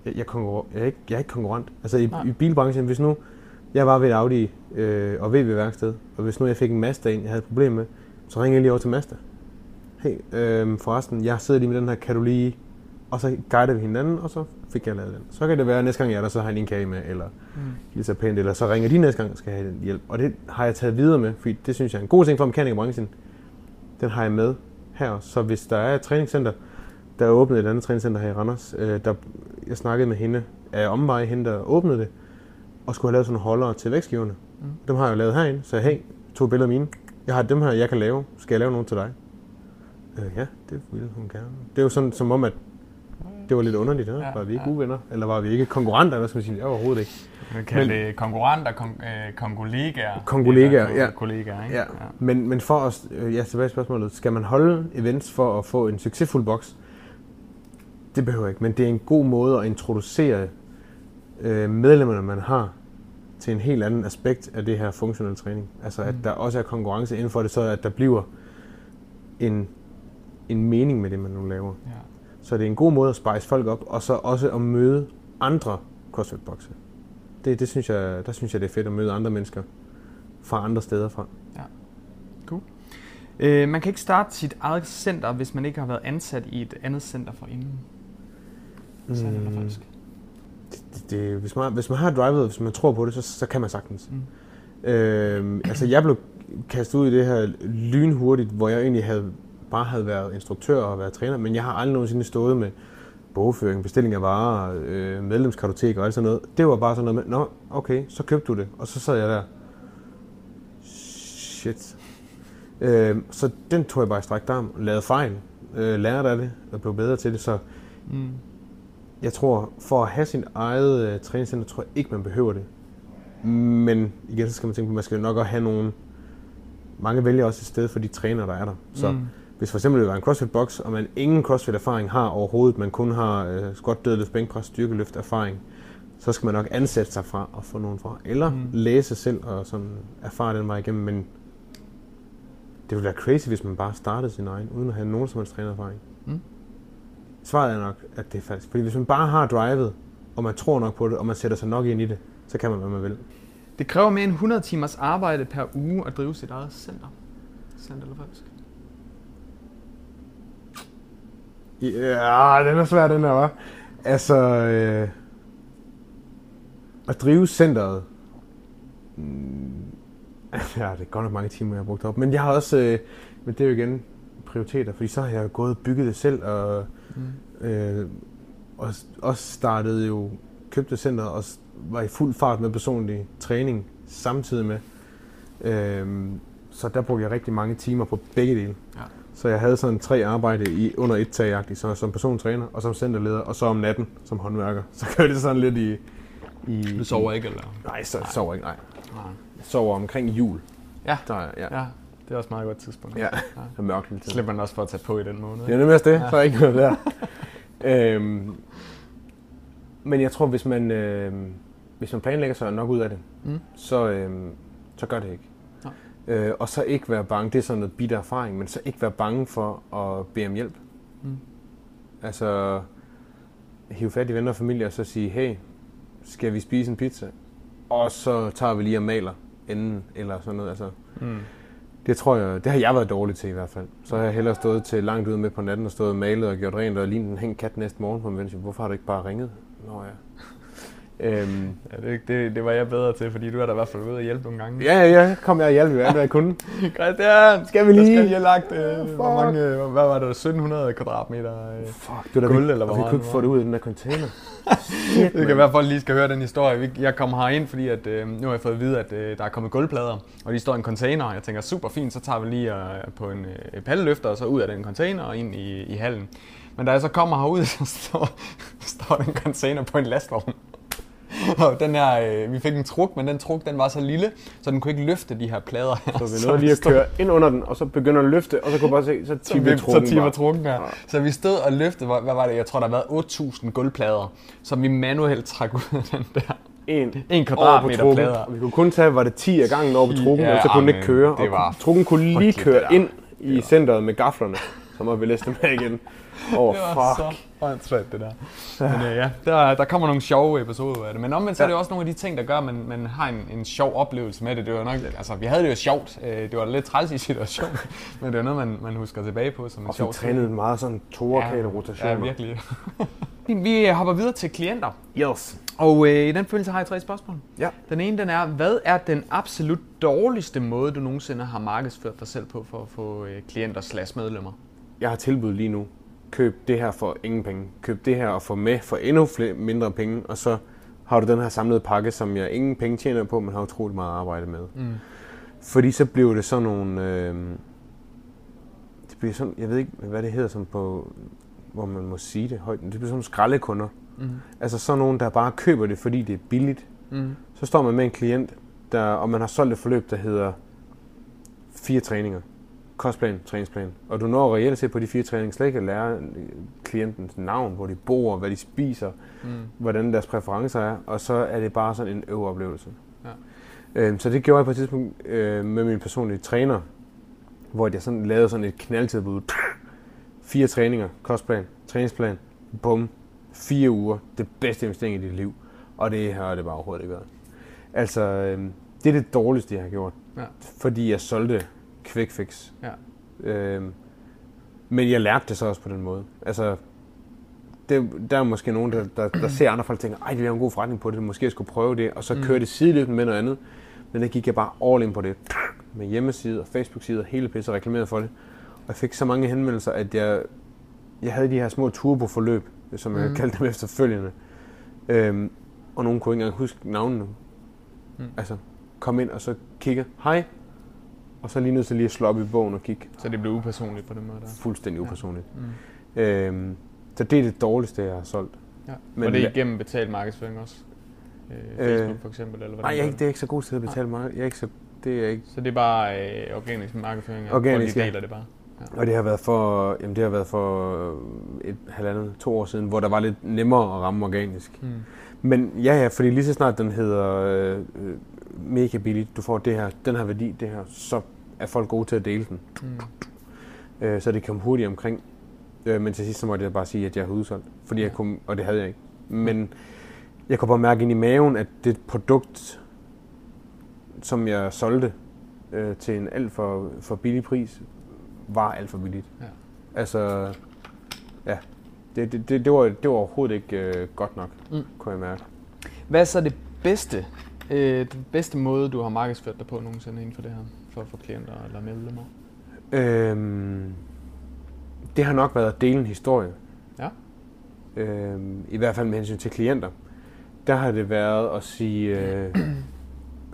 jeg, jeg, konkurrer, jeg, er ikke, jeg er ikke konkurrent. Altså i, Nej. i bilbranchen, hvis nu jeg var ved et Audi øh, og VW-værksted, og hvis nu jeg fik en Mazda ind, jeg havde et problem med, så ringede jeg lige over til Mazda. Hey, øh, forresten, jeg sidder lige med den her, kan du lige... Og så guider vi hinanden, og så fik jeg lavet den. Så kan det være, at næste gang jeg er der, så har jeg lige en kage med, eller Mm. hilser pænt, eller så ringer de næste gang, skal have hjælp. Og det har jeg taget videre med, fordi det synes jeg er en god ting for mekanikerbranchen. Den har jeg med her. Så hvis der er et træningscenter, der er åbnet et andet træningscenter her i Randers, øh, der, jeg snakkede med hende af omvej, hende der åbnede det, og skulle have lavet sådan nogle holdere til vægtskiverne. Mm. Dem har jeg jo lavet herinde, så hey, to billeder af mine. Jeg har dem her, jeg kan lave. Skal jeg lave nogle til dig? Øh, ja, det ville hun gerne. Det er jo sådan, som om, at det var lidt underligt. Ja? Ja, Var vi ikke ja. gode venner? Eller var vi ikke konkurrenter? Hvad skal man sige? Jeg var overhovedet ikke. Man kan kalde det konkurrenter, kon- øh, kongolegaer. Kongolegaer, ja. Kollegaer, ikke? Ja. Men, men for at, øh, ja, tilbage til spørgsmålet, skal man holde events for at få en succesfuld boks? Det behøver jeg ikke, men det er en god måde at introducere øh, medlemmerne, man har, til en helt anden aspekt af det her funktionelle træning. Altså at Mm. der også er konkurrence inden for det, så at der bliver en, en mening med det, man nu laver. Ja. Så det er en god måde at spice folk op, og så også at møde andre CrossFit-bokse. Det, det synes jeg, der synes jeg, det er fedt at møde andre mennesker fra andre steder fra. Øh, man kan ikke starte sit eget center, hvis man ikke har været ansat i et andet center for inden. Sådan er det Mm. faktisk. Det, det, hvis, man, hvis man har drivet, hvis man tror på det, så, så kan man sagtens. Mm. Øhm, altså jeg blev kastet ud i det her lynhurtigt, hvor jeg egentlig havde, bare havde været instruktør og været træner, men jeg har aldrig nogensinde stået med bogføring, bestilling af varer, øh, medlemskartotek og alt sådan noget. Det var bare sådan noget med, nå, okay, så købte du det. Og så sad jeg der, shit. Øhm, så den tog jeg bare i strakt arm, lavede fejl, øh, lærte af det og blev bedre til det. Så Mm. Jeg tror, for at have sin eget øh, træningscenter, tror jeg ikke, man behøver det. Men igen, så skal man tænke på, at man skal nok også have nogle... Mange vælger også et sted for de træner, der er der. Så mm. hvis for eksempel det var en CrossFit-box, og man ingen CrossFit-erfaring har overhovedet, man kun har øh, squat, dødløft, bænkpres, styrkeløft erfaring, så skal man nok ansætte sig fra og få nogen fra. Eller mm. læse selv og sådan erfare den vej igennem. Men det ville være crazy, hvis man bare startede sin egen, uden at have nogen som helst trænererfaring. Mm. Svaret er nok, at det er falsk. Fordi hvis man bare har drivet, og man tror nok på det, og man sætter sig nok ind i det, så kan man, hvad man vil. Det kræver mere end 100 timers arbejde per uge at drive sit eget center. Sandt eller falsk? Ja, den er svær, den her, var. Altså, øh, at drive centeret, mm, ja, det er godt nok mange timer, jeg har brugt op. Men jeg har også, øh, men det er jo igen prioriteter, fordi så har jeg gået og bygget det selv, og, mm. øh, og også startede jo, købte centeret og var i fuld fart med personlig træning samtidig med. Øh, så der brugte jeg rigtig mange timer på begge dele. Ja. Så jeg havde sådan tre arbejde i under et tag så som persontræner og som centerleder, og så om natten som håndværker. Så kørte det sådan lidt i... i du sover ikke, eller? Nej, så nej. sover ikke, nej. nej. Jeg sover omkring jul. Ja. Der, ja. ja. Det er også et meget godt tidspunkt. Ja, ja. det mørkt lidt. Slipper man også for at tage på i den måned. Det er nemlig også det, ja. så er ikke noget der. øhm, men jeg tror, hvis man, øh, hvis man planlægger sig nok ud af det, mm. så, øh, så gør det ikke. Øh, og så ikke være bange, det er sådan noget bitter erfaring, men så ikke være bange for at bede om hjælp. Mm. Altså, hive fat i venner og familie og så sige, hey, skal vi spise en pizza? Og så tager vi lige og maler enden, eller sådan noget. Altså, mm. Det tror jeg, det har jeg været dårlig til i hvert fald. Så har jeg hellere stået til langt ude med på natten og stået og malet og gjort rent og lignet en hængt kat næste morgen på en Hvorfor har du ikke bare ringet? Nå ja. Øhm, ja, det, det, det, var jeg bedre til, fordi du er da i hvert fald ude og hjælpe nogle gange. Ja, ja, kom jeg og hjælpe, hvad jeg kunne. Christian, skal vi lige? skal lige have lagt, øh, hvor mange, øh, hvad var det, 1700 kvadratmeter øh, Fuck, du guld, eller hvor? Vi kunne ikke få det ud i den der container. Shit, det kan være, at folk lige skal høre den historie. Jeg kom ind, fordi at, øh, nu har jeg fået at vide, at øh, der er kommet gulvplader, og de står i en container. Jeg tænker, super fint, så tager vi lige øh, på en øh, palleløfter, og så ud af den container og ind i, i hallen. Men da jeg så kommer herud, så står, står den container på en lastvogn. og den her, øh, vi fik en truk, men den truk den var så lille, så den kunne ikke løfte de her plader her. Så vi nåede lige at køre ind under den, og så begynder at løfte, og så kunne bare se, så timer trukken Så timer trukken her. Ja. Så vi stod og løftede, hvad var det, jeg tror der har været 8.000 gulvplader, som vi manuelt trak ud af den der. En, en kvadratmeter plader. Og vi kunne kun tage, var det 10 af gangen over på trukken, ja, og så kunne den ikke køre. Det var og trukken kunne lige køre ind i centret med gaflerne, så må vi læse dem af igen. Oh, det var fuck. så åndssvagt, det der. Men øh, ja, der, der kommer nogle sjove episoder af det. Men omvendt så er det også nogle af de ting, der gør, at man, man har en, en sjov oplevelse med det. det var nok, altså, vi havde det jo sjovt. Øh, det var lidt træls i situation, men det var noget, man, man husker tilbage på som en sjov ting. Og vi trænede meget sådan torekale ja, rotationer. Ja, virkelig. vi hopper videre til klienter. Yes. Og øh, i den følelse har jeg tre spørgsmål. Ja. Den ene den er, hvad er den absolut dårligste måde, du nogensinde har markedsført dig selv på for at få øh, klienter slash medlemmer? Jeg har tilbud lige nu køb det her for ingen penge, køb det her og få med for endnu flere, mindre penge, og så har du den her samlede pakke, som jeg ingen penge tjener på, men har utrolig meget arbejde med. Mm. Fordi så bliver det sådan nogle... Øh, det bliver sådan, jeg ved ikke, hvad det hedder, som på, hvor man må sige det højt, det bliver sådan nogle skraldekunder. Mm. Altså sådan nogen, der bare køber det, fordi det er billigt. Mm. Så står man med en klient, der, og man har solgt et forløb, der hedder fire træninger kostplan, træningsplan. Og du når reelt set på de fire træninger slet ikke at lære klientens navn, hvor de bor, hvad de spiser, mm. hvordan deres præferencer er, og så er det bare sådan en øveoplevelse. Ja. Øhm, så det gjorde jeg på et tidspunkt øh, med min personlige træner, hvor jeg sådan lavede sådan et knaldtilbud. Fire træninger, kostplan, træningsplan, bum, fire uger, det bedste investering i dit liv. Og det har det bare overhovedet ikke været. Altså, øh, det er det dårligste, jeg har gjort. Ja. Fordi jeg solgte quick fix. Ja. Øhm, men jeg lærte det så også på den måde. Altså, det, der er måske nogen, der, der, der ser andre folk og tænker, ej, det er en god forretning på det, måske jeg skulle prøve det, og så mm. kører det sideløbende med noget andet. Men der gik jeg bare all in på det. Med hjemmeside og Facebook-side og hele pisse og reklamerede for det. Og jeg fik så mange henvendelser, at jeg, jeg havde de her små turboforløb, som jeg mm. kaldte dem efterfølgende. Øhm, og nogen kunne ikke engang huske navnene. Mm. Altså, kom ind og så kigge. Hej, og så lige nødt til lige at slå op i bogen og kigge. Så det blev upersonligt på den måde? Der. Fuldstændig upersonligt. Ja. Mm. Øhm, så det er det dårligste, jeg har solgt. Ja. Men, og det er igennem betalt markedsføring også? øh, Facebook for eksempel? Eller hvordan Nej, jeg er ikke, det er ikke så god til at betale mig. Jeg er ikke så, det er ikke. Så det er bare øh, organisk markedsføring, Organisk, de ja. deler det bare? Og det har været for, jamen det har været for et halvandet, to år siden, hvor der var lidt nemmere at ramme organisk. Mm. Men ja, ja, fordi lige så snart den hedder øh, øh, mega billigt, du får det her, den her værdi, det her, så er folk gode til at dele den. Mm. Øh, så det kom hurtigt omkring. Øh, men til sidst så måtte jeg bare sige, at jeg havde udsolgt. Fordi jeg kunne, og det havde jeg ikke. Men jeg kunne bare mærke ind i maven, at det produkt, som jeg solgte øh, til en alt for, for billig pris, var alt for billigt. Ja. Altså, ja. Det, det, det, det, var, det var overhovedet ikke øh, godt nok, mm. kunne jeg mærke. Hvad er så det bedste, øh, den bedste måde, du har markedsført dig på nogensinde inden for det her, for at få klienter eller medlemmer? Øhm, det har nok været at dele en historie. Ja. Øhm, I hvert fald med hensyn til klienter. Der har det været at sige, øh,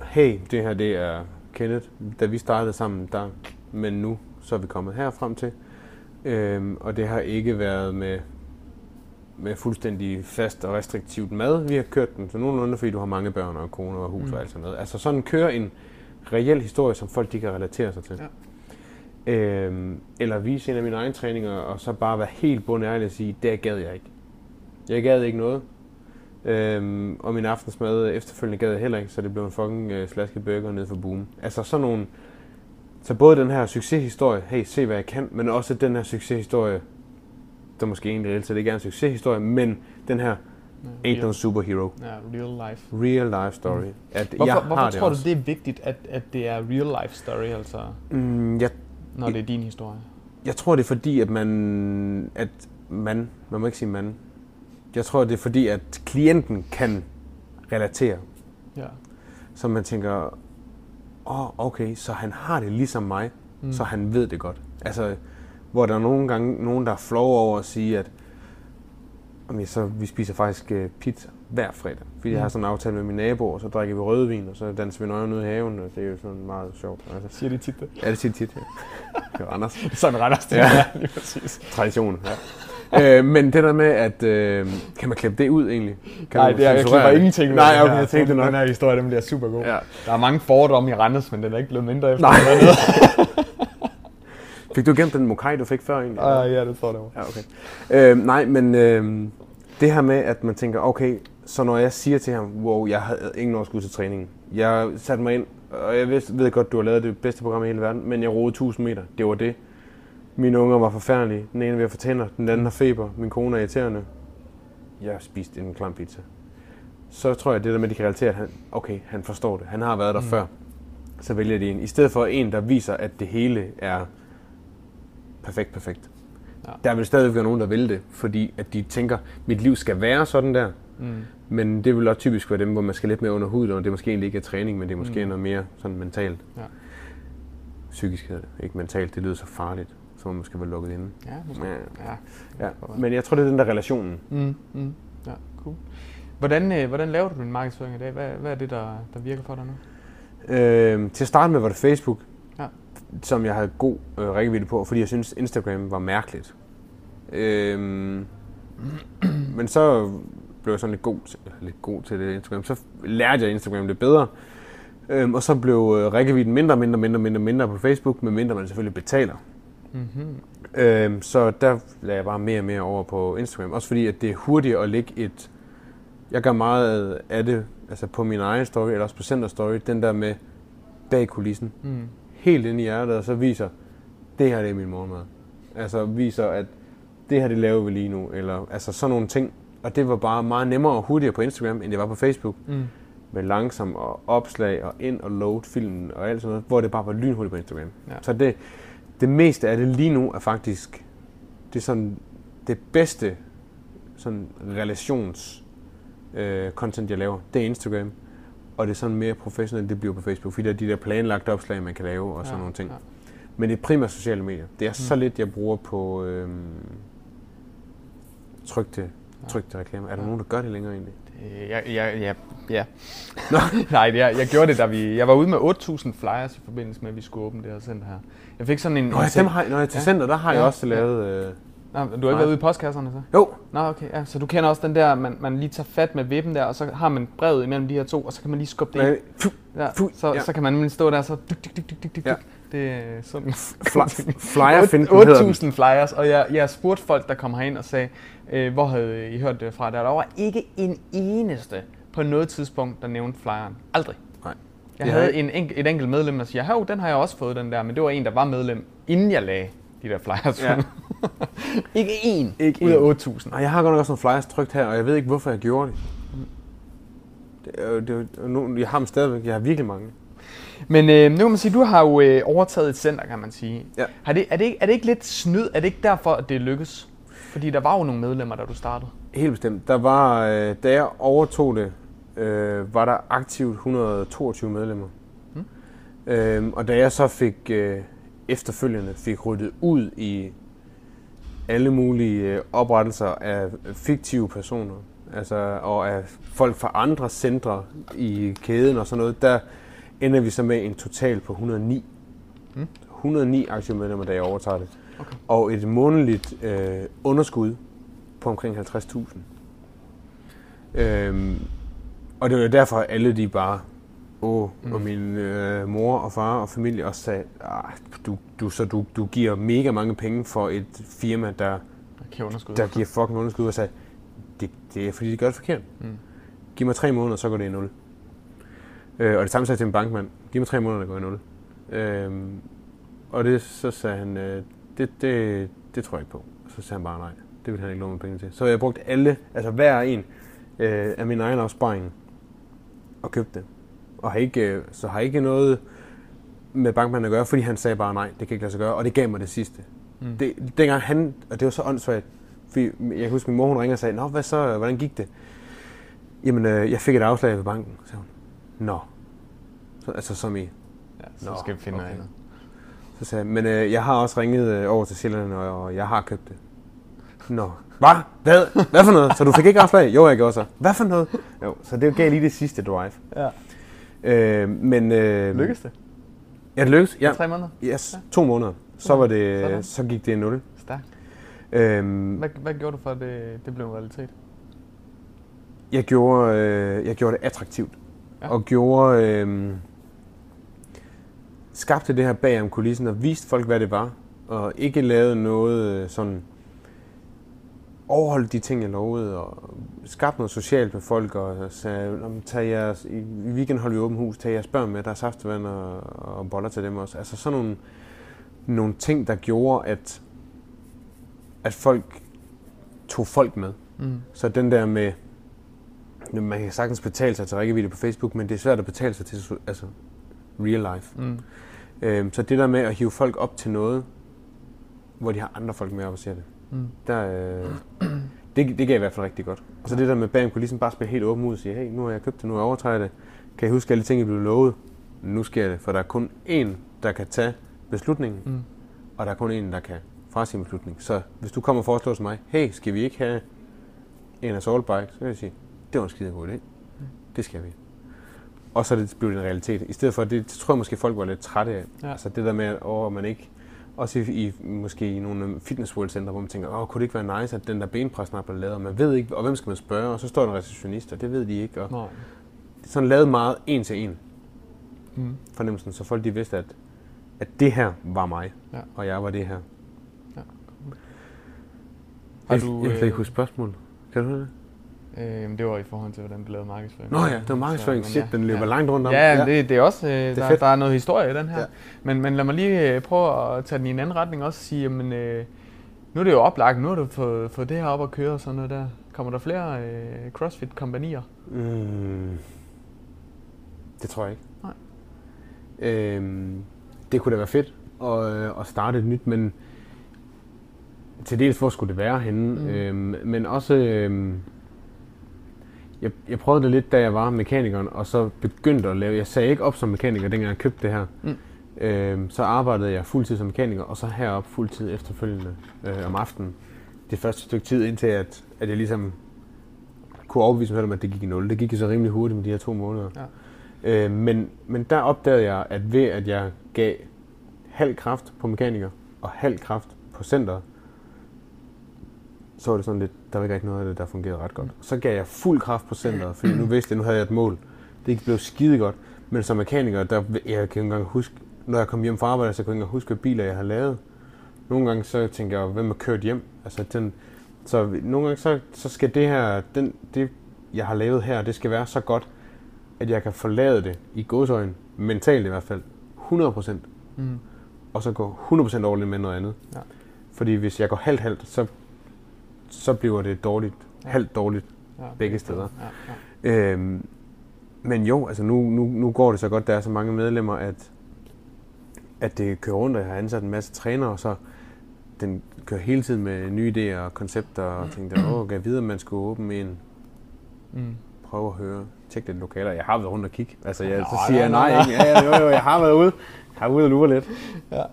hey, det her det er Kenneth. Da vi startede sammen, der, men nu så er vi kommet her frem til. Øhm, og det har ikke været med, med fuldstændig fast og restriktivt mad. Vi har kørt den så nogenlunde, fordi du har mange børn og kone og hus Mm. og alt sådan noget. Altså sådan køre en reel historie, som folk de kan relatere sig til. Ja. Øhm, eller vise en af mine egne træninger, og så bare være helt bundærlig og sige, det gad jeg ikke. Jeg gad ikke noget. Øhm, og min aftensmad efterfølgende gad jeg heller ikke, så det blev en fucking øh, slasket burger nede for boom. Altså sådan nogle... Så både den her succeshistorie, hey, se hvad jeg kan, men også den her succeshistorie, der måske egentlig reelt set ikke er en succeshistorie, men den her Ja, ain't no superhero, Ja, real life. real life story. At Hvorfor, jeg hvorfor har det tror også. du, det er vigtigt, at, at det er real life story, altså Mm, jeg når det er din historie? Jeg tror, det er fordi, at man... At man... Man må ikke sige man. Jeg tror, det er fordi, at klienten kan relatere. Ja. Så man tænker, åh, oh, okay, så han har det ligesom mig, Mm. mm. så han ved det godt. Altså, hvor der er nogle gange nogen, der er over at sige, at jamen, så, vi spiser faktisk øh, pizza hver fredag. Fordi jeg Mm. har sådan en aftale med min nabo, og så drikker vi rødvin, og så danser vi nøje ude i haven, og det er jo sådan meget sjovt. Altså, Siger de tit det? ja, det siger de tit, ja. Det er Anders. Sådan Randers, det Ja. er lige præcis. Tradition, ja. øh, men det der med, at øh, kan man klippe det ud egentlig? Kan Nej, det er, jeg klipper ingenting ud Nej, okay, jeg tænkte nok. Den her historie, den bliver super god. Ja. Der er mange fordomme i Randers, men den er ikke blevet mindre efter. Nej. Fik du gemt den mokai, du fik før egentlig? Ah, ja, det tror jeg. det var. Ja, okay. Øh, nej, men øh, det her med, at man tænker, okay, så når jeg siger til ham, wow, jeg havde ingen overskud til træningen. Jeg satte mig ind, og jeg ved, ved godt, du har lavet det bedste program i hele verden, men jeg roede 1000 meter. Det var det. Mine unger var forfærdelige. Den ene ved at få tænder, den anden har feber. Min kone er irriterende. Jeg spiste en klam pizza. Så tror jeg, det der med, at de kan relatere, at han, okay, han forstår det. Han har været der mm. før. Så vælger de en. I stedet for en, der viser, at det hele er perfekt, perfekt. Ja. Der vil stadig være nogen, der vil det, fordi at de tænker, mit liv skal være sådan der. Mm. Men det vil også typisk være dem, hvor man skal lidt mere under huden, og det måske egentlig ikke er træning, men det er måske Mm. noget mere sådan mentalt. Ja. Psykisk hedder det, ikke mentalt. Det lyder så farligt, som om man skal være lukket inde. Ja, måske. Ja. Ja. Ja. Men jeg tror, det er den der relationen. Mm, mm. Ja, cool. Hvordan, øh, hvordan laver du din markedsføring i dag? Hvad, hvad er det, der, der virker for dig nu? Øh, til at starte med var det Facebook. Som jeg havde god øh, rækkevidde på, fordi jeg synes Instagram var mærkeligt. Øh, men så blev jeg sådan lidt god, til, lidt god til det Instagram. Så lærte jeg Instagram lidt bedre. Øhm, og så blev øh, rækkevidden mindre, mindre, mindre, mindre, mindre på Facebook, medmindre man selvfølgelig betaler. Mm-hmm. Øhm, så der lagde jeg bare mere og mere over på Instagram. Også fordi, at det er hurtigt at lægge et... Jeg gør meget af det, altså på min egen story, eller også på Center Story, den der med bag kulissen. Mm. Helt ind i hjertet, og så viser, det her det er min morgenmad. Altså viser, at det her det laver vi lige nu, eller altså sådan nogle ting. Og det var bare meget nemmere og hurtigere på Instagram, end det var på Facebook. Mm. Med langsom og opslag og ind og load filmen og alt sådan noget, hvor det bare var lynhurtigt på Instagram. Ja. Så det, det meste af det lige nu er faktisk det er sådan det bedste sådan relations øh, content jeg laver, det er Instagram. Og det er sådan mere professionelt, det bliver på Facebook, fordi der er de der planlagte opslag, man kan lave og sådan Ja, nogle ting. ja. Men det er primært sociale medier. Det er mm. så lidt, jeg bruger på øh, trygte, trygte reklamer. Er der Ja. nogen, der gør det længere egentlig? Øh, Jeg, jeg, ja, ja. Nej, det, jeg, jeg gjorde det, da vi... Jeg var ude med 8.000 flyers i forbindelse med, at vi skulle åbne det her center her. Jeg fik sådan en... Nå, sæt- dem har, når jeg til Ja. center, der har jeg Ja. også lavet... Øh, Nå, du har ikke været ude i postkasserne så? Jo, Nå, okay. Ja, så du kender også den der, man, man lige tager fat med vippen der, og så har man brevet imellem de her to, og så kan man lige skubbe det ind. pfu, Ja, Fu- så, ja. så kan man nemlig stå der, så dyk, dyk, dyk, dyk, dyk, dyk, Ja. Det er sådan fly, den. 8.000 flyers, og jeg, jeg spurgte folk, der kom herind og sagde, øh, hvor havde I hørt det fra? Der var ikke en eneste på noget tidspunkt, der nævnte flyeren. Aldrig. Nej. Jeg havde en, enk- et enkelt medlem, der siger, hov, den har jeg også fået, den der, men det var en, der var medlem, inden jeg lagde de der flyers. Ja. ikke én Ikke ud af 8.000. Og jeg har godt nok også nogle flyers trykt her, og jeg ved ikke, hvorfor jeg gjorde det. det, det nogle, jeg har dem stadigvæk. Jeg har virkelig mange. Men øh, nu kan man sige, du har jo øh, overtaget et center, kan man sige. Ja. Har det, er, det ikke, er det ikke lidt snyd? Er det ikke derfor, at det lykkes? Fordi der var jo nogle medlemmer, da du startede. Helt bestemt. Der var, øh, da jeg overtog det, øh, var der aktivt 122 medlemmer. Mm. Øhm, og da jeg så fik øh, efterfølgende fik ryddet ud i alle mulige øh, oprettelser af fiktive personer, altså og af folk fra andre centre i kæden og sådan noget, der ender vi så med en total på 109. Mm. 109 aktiemedlemmer, da jeg overtager det. Okay. Og et månedligt øh, underskud på omkring 50.000. Øhm, og det var derfor, at alle de bare, åh, mm. og min øh, mor og far og familie også sagde, "Ah, du, du, så du, du giver mega mange penge for et firma, der, Der kan underskud. der giver fucking underskud, og sagde, det, det er fordi, de gør det forkert. Mm. Giv mig tre måneder, så går det i nul. Øh, og det samme sagde jeg til en bankmand, giv mig tre måneder, der går i nul. Øhm, og det, så sagde han, øh, det, det, det tror jeg ikke på. Og så sagde han bare nej, det vil han ikke låne mig penge til. Så jeg brugt alle, altså hver en øh, af min egen opsparing og købte det. Og har ikke, øh, så har ikke noget med bankmanden at gøre, fordi han sagde bare nej, det kan ikke lade sig gøre, og det gav mig det sidste. Mm. Det, dengang han, og det var så åndssvagt, fordi jeg kan huske, min mor hun ringer og sagde, Nå, hvad så, hvordan gik det? Jamen, øh, jeg fik et afslag ved banken, sagde hun. Nå. Så, altså som i, Ja, så Nå, skal vi finde noget okay. andet. så sagde jeg, men øh, jeg har også ringet øh, over til Sjælland, og, og jeg har købt det. Nå. Hvad? Hvad? Hvad for noget? Så du fik ikke afslag? Jo, jeg gjorde så. Hvad for noget? Jo, så det gav lige det sidste drive. Ja. Øh, men... Øh, Lykkes det? Ja, det lykkedes. Ja. Ja. Tre måneder? Yes, to måneder. Så, var Sådan. det, så gik det i nul. Stærkt. Øhm, Hvad, hvad gjorde du for, at det, det blev en realitet? jeg, gjorde, øh, jeg gjorde det attraktivt. Ja. Ja. Og gjorde... Øh, skabte det her bag om kulissen og viste folk, hvad det var. Og ikke lavede noget øh, sådan... Overholdt de ting, jeg lovede, og skabte noget socialt med folk, og sagde, "Nå, men tag jeres, i weekenden holder vi åben hus, tag jeres børn med, der er saftevand og, og boller til dem også. Altså sådan nogle, nogle ting, der gjorde, at, at folk tog folk med. Mm. Så den der med, man kan sagtens betale sig til rækkevidde på Facebook, men det er svært at betale sig til altså, real life. Mm. Øhm, så det der med at hive folk op til noget, hvor de har andre folk med op og ser det, Mm. der, øh, det, det gav i hvert fald rigtig godt. Og så det der med bag om kulissen bare spille helt åben ud og sige, hey, nu har jeg købt det, nu har jeg overtaget det. Kan I huske alle de ting, I blev lovet? Nu sker det, for der er kun én, der kan tage beslutningen, Mm. og der er kun én, der kan frasige en beslutning. Så hvis du kommer og foreslår til mig, hey, skal vi ikke have en assault bike, så kan jeg sige, det var en skide god idé. Det skal vi. Og så er det blevet en realitet. I stedet for, det, det tror jeg måske folk var lidt trætte af. Ja. Altså det der med, at åh, man ikke, også i, i måske i nogle fitness world center, hvor man tænker, åh, kunne det ikke være nice, at den der benpres snart blev lavet, og man ved ikke, og hvem skal man spørge, og så står der en receptionist, og det ved de ikke, og Nå. det er sådan lavet meget en til en Mm. fornemmelsen, så folk de vidste, at, at det her var mig, Ja. og jeg var det her. Har jeg, du, jeg kan ikke øh, huske spørgsmål. Kan du høre det? Øhm, det var i forhold til, hvordan du lavede markedsføring. Nå ja, det var markedsføring. Så, Shit, den løber ja. langt rundt om. Ja, ja. Det, det er også, øh, er der, der er noget historie i den her. Ja. Men, men lad mig lige øh, prøve at tage den i en anden retning også og sige, jamen, øh, nu er det jo oplagt, nu har du fået, fået det her op at køre og sådan noget der. Kommer der flere øh, CrossFit-kompanier? Mm, det tror jeg ikke. Nej. Øhm, det kunne da være fedt at, øh, at starte et nyt, men til dels hvor skulle det være henne. Mm. Øhm, men også, øhm, jeg, jeg prøvede det lidt, da jeg var mekanikeren, og så begyndte at lave, jeg sagde ikke op som mekaniker, dengang jeg købte det her. Mm. Øhm, så arbejdede jeg fuldtid som mekaniker, og så herop fuldtid efterfølgende øh, om aftenen. Det første stykke tid, indtil at, at jeg ligesom kunne overbevise mig selv om, at det gik i nul. Det gik jo så rimelig hurtigt med de her to måneder. Ja. Øh, men, men der opdagede jeg, at ved at jeg gav halv kraft på mekaniker og halv kraft på center, så var det sådan lidt, der var ikke rigtig noget af det, der fungerede ret godt. Så gav jeg fuld kraft på centret, fordi nu vidste jeg, nu havde jeg et mål. Det blev skide godt. Men som mekaniker, der, jeg kan ikke engang huske, når jeg kom hjem fra arbejde, så kunne jeg ikke engang huske, hvad biler jeg har lavet. Nogle gange så tænker jeg, hvem har kørt hjem? Altså, den, så nogle gange så, så skal det her, den, det jeg har lavet her, det skal være så godt, at jeg kan forlade det i godsøjen, mentalt i hvert fald, 100%. Mm. Og så gå 100% all med noget andet. Ja. Fordi hvis jeg går halvt-halvt, så, så bliver det dårligt, ja. halvt dårligt ja, begge steder. Ja, ja. Øhm, men jo, altså nu, nu, nu går det så godt, der er så mange medlemmer, at, at det kører rundt, og jeg har ansat en masse trænere, og så den kører hele tiden med nye idéer og koncepter, og tænkte, åh, jeg videre, man skulle åbne en. Mm. Prøve at høre, tjekke lidt lokaler. Jeg har været rundt og kigge. Altså, jeg, Nå, så siger jeg nej, nej. Ja, jo, jo, jeg har været ude. Jeg har været ude og lure lidt. Ja.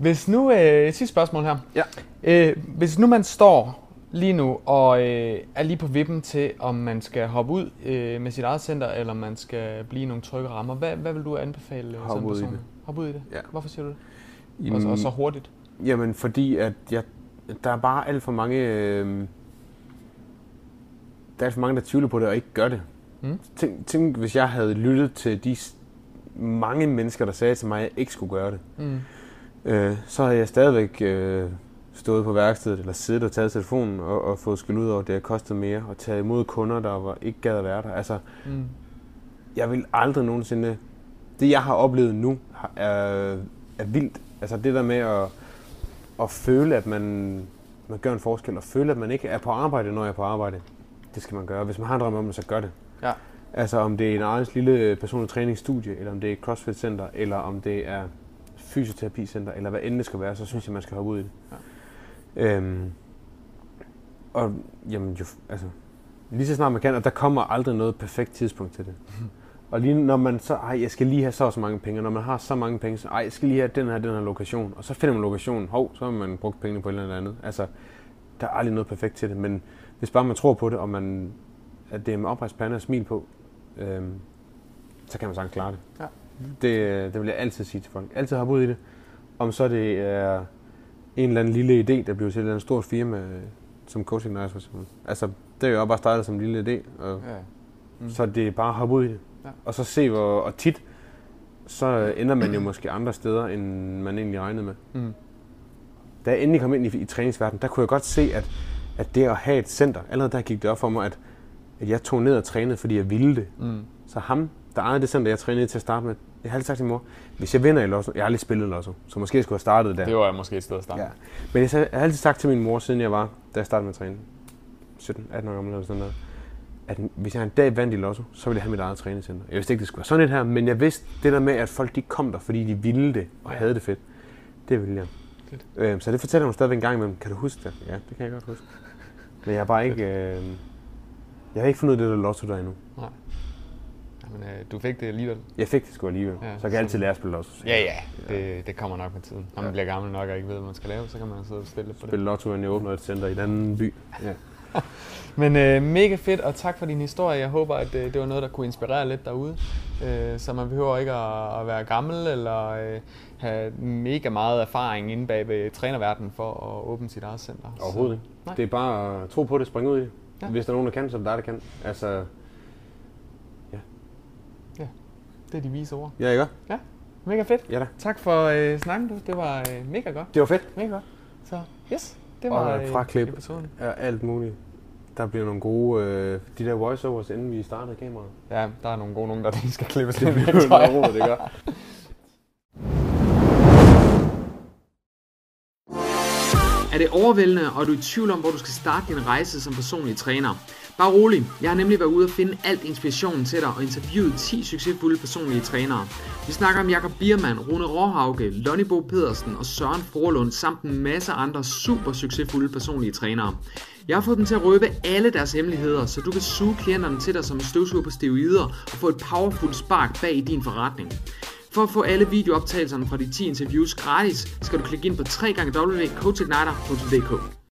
Hvis nu, øh, et sidste spørgsmål her. Ja. Øh, hvis nu man står lige nu og øh, er lige på vippen til, om man skal hoppe ud øh, med sit eget center, eller man skal blive nogle trygge rammer, hvad, hvad vil du anbefale øh, Hop ud i det. Hoppe ud i det? Ja. Hvorfor siger du det? Jamen, og, så, og så hurtigt? Jamen, fordi at jeg, der er bare alt for mange... Øh, der er alt for mange, der tvivler på det og ikke gør det. Mm. Tænk, tænk, hvis jeg havde lyttet til de mange mennesker, der sagde til mig, at jeg ikke skulle gøre det. Mm. Øh, så havde jeg stadigvæk øh, stået på værkstedet, eller siddet og taget telefonen og, og fået skæld ud over, at det havde kostet mere, og taget imod kunder, der var, ikke gad at være der. Altså, mm. jeg vil aldrig nogensinde... Det, jeg har oplevet nu, er, er vildt. Altså det der med at, at føle, at man, man gør en forskel, og føle, at man ikke er på arbejde, når jeg er på arbejde. Det skal man gøre. Hvis man har en drøm om det, så gør det. Ja. Altså om det er en egen lille personlig træningsstudie, eller om det er et crossfit center, eller om det er fysioterapicenter, eller hvad end det skal være, så synes jeg, man skal hoppe ud i det. Ja. Øhm, og jamen, jo, altså, lige så snart man kan, og der kommer aldrig noget perfekt tidspunkt til det. Og lige når man så, ej, jeg skal lige have så og så mange penge, og når man har så mange penge, så ej, jeg skal lige have den her, den her lokation, og så finder man lokationen, hov, så har man brugt pengene på et eller andet. Altså, der er aldrig noget perfekt til det, men hvis bare man tror på det, og man, at det er med oprejspande og smil på, øhm, så kan man sagtens klare det. Ja. det. Det vil jeg altid sige til folk. Altid hoppe ud i det. Om så det er en eller anden lille idé, der bliver til et stort firma, som Coaching Nice for eksempel. Altså, det er jo bare startet som en lille idé, og ja. mm. så det er bare at hoppe ud i det. Ja. Og så se, hvor og tit, så ender man jo måske andre steder, end man egentlig regnede med. Mm. Da jeg endelig kom ind i, i træningsverdenen, der kunne jeg godt se, at, at det at have et center, allerede der gik det op for mig, at, at jeg tog ned og trænede, fordi jeg ville det. Mm. Så ham, der ejede det center, jeg trænede til at starte med, jeg har altid sagt til mor, hvis jeg vinder i Lotto, jeg har aldrig spillet Lotto, så måske skulle jeg have startet der. Det var jeg måske et sted at starte. Ja. Men jeg har altid sagt til min mor, siden jeg var, da jeg startede med at træne, 17-18 år gammel eller sådan noget, at hvis jeg en dag vandt i Lotto, så ville jeg have mit eget træningscenter. Jeg vidste ikke, det skulle være sådan et her, men jeg vidste det der med, at folk de kom der, fordi de ville det og havde det fedt. Det ville jeg. Fedt. Øh, så det fortæller hun stadigvæk en gang imellem. Kan du huske det? Ja, det kan jeg godt huske. Men jeg har bare ikke... Øh, jeg har ikke fundet det der Lotto der endnu. Nej. Men øh, du fik det alligevel? Jeg fik det sgu alligevel. Ja, så kan jeg altid lære at spille lotto. Ja, ja. Det, det kommer nok med tiden. Når man ja. bliver gammel nok og ikke ved, hvad man skal lave, så kan man sidde og spille på det. Spille lotto, når jeg åbner et center i en anden by. Ja. Men øh, mega fedt, og tak for din historie. Jeg håber, at øh, det var noget, der kunne inspirere lidt derude. Øh, så man behøver ikke at, at være gammel eller øh, have mega meget erfaring inde bag ved trænerverdenen for at åbne sit eget center. Overhovedet ikke. Det er bare at tro på det, springe ud i det. Ja. Hvis der er nogen, der kan, så er det dig, der kan. Altså, ja. Ja, det er de vise ord. Ja, ikke? Ja, mega fedt. Ja da. Tak for øh, snakken, du. Det var øh, mega godt. Det var fedt. Mega godt. Så yes, det var og fra klip episoden. alt muligt. Der bliver nogle gode, øh, de der voiceovers, inden vi startede kameraet. Ja, der er nogle gode nogen, der lige skal klippes ind. Det er noget det gør. Er det overvældende, og er du i tvivl om, hvor du skal starte din rejse som personlig træner? Bare rolig, jeg har nemlig været ude og finde alt inspirationen til dig og interviewet 10 succesfulde personlige trænere. Vi snakker om Jakob Biermann, Rune Råhauke, Lonnie Bo Pedersen og Søren Forlund samt en masse andre super succesfulde personlige trænere. Jeg har fået dem til at røbe alle deres hemmeligheder, så du kan suge klienterne til dig som en støvsuger på steroider og få et powerful spark bag i din forretning. For at få alle videooptagelserne fra de 10 interviews gratis, skal du klikke ind på www.coachigniter.dk.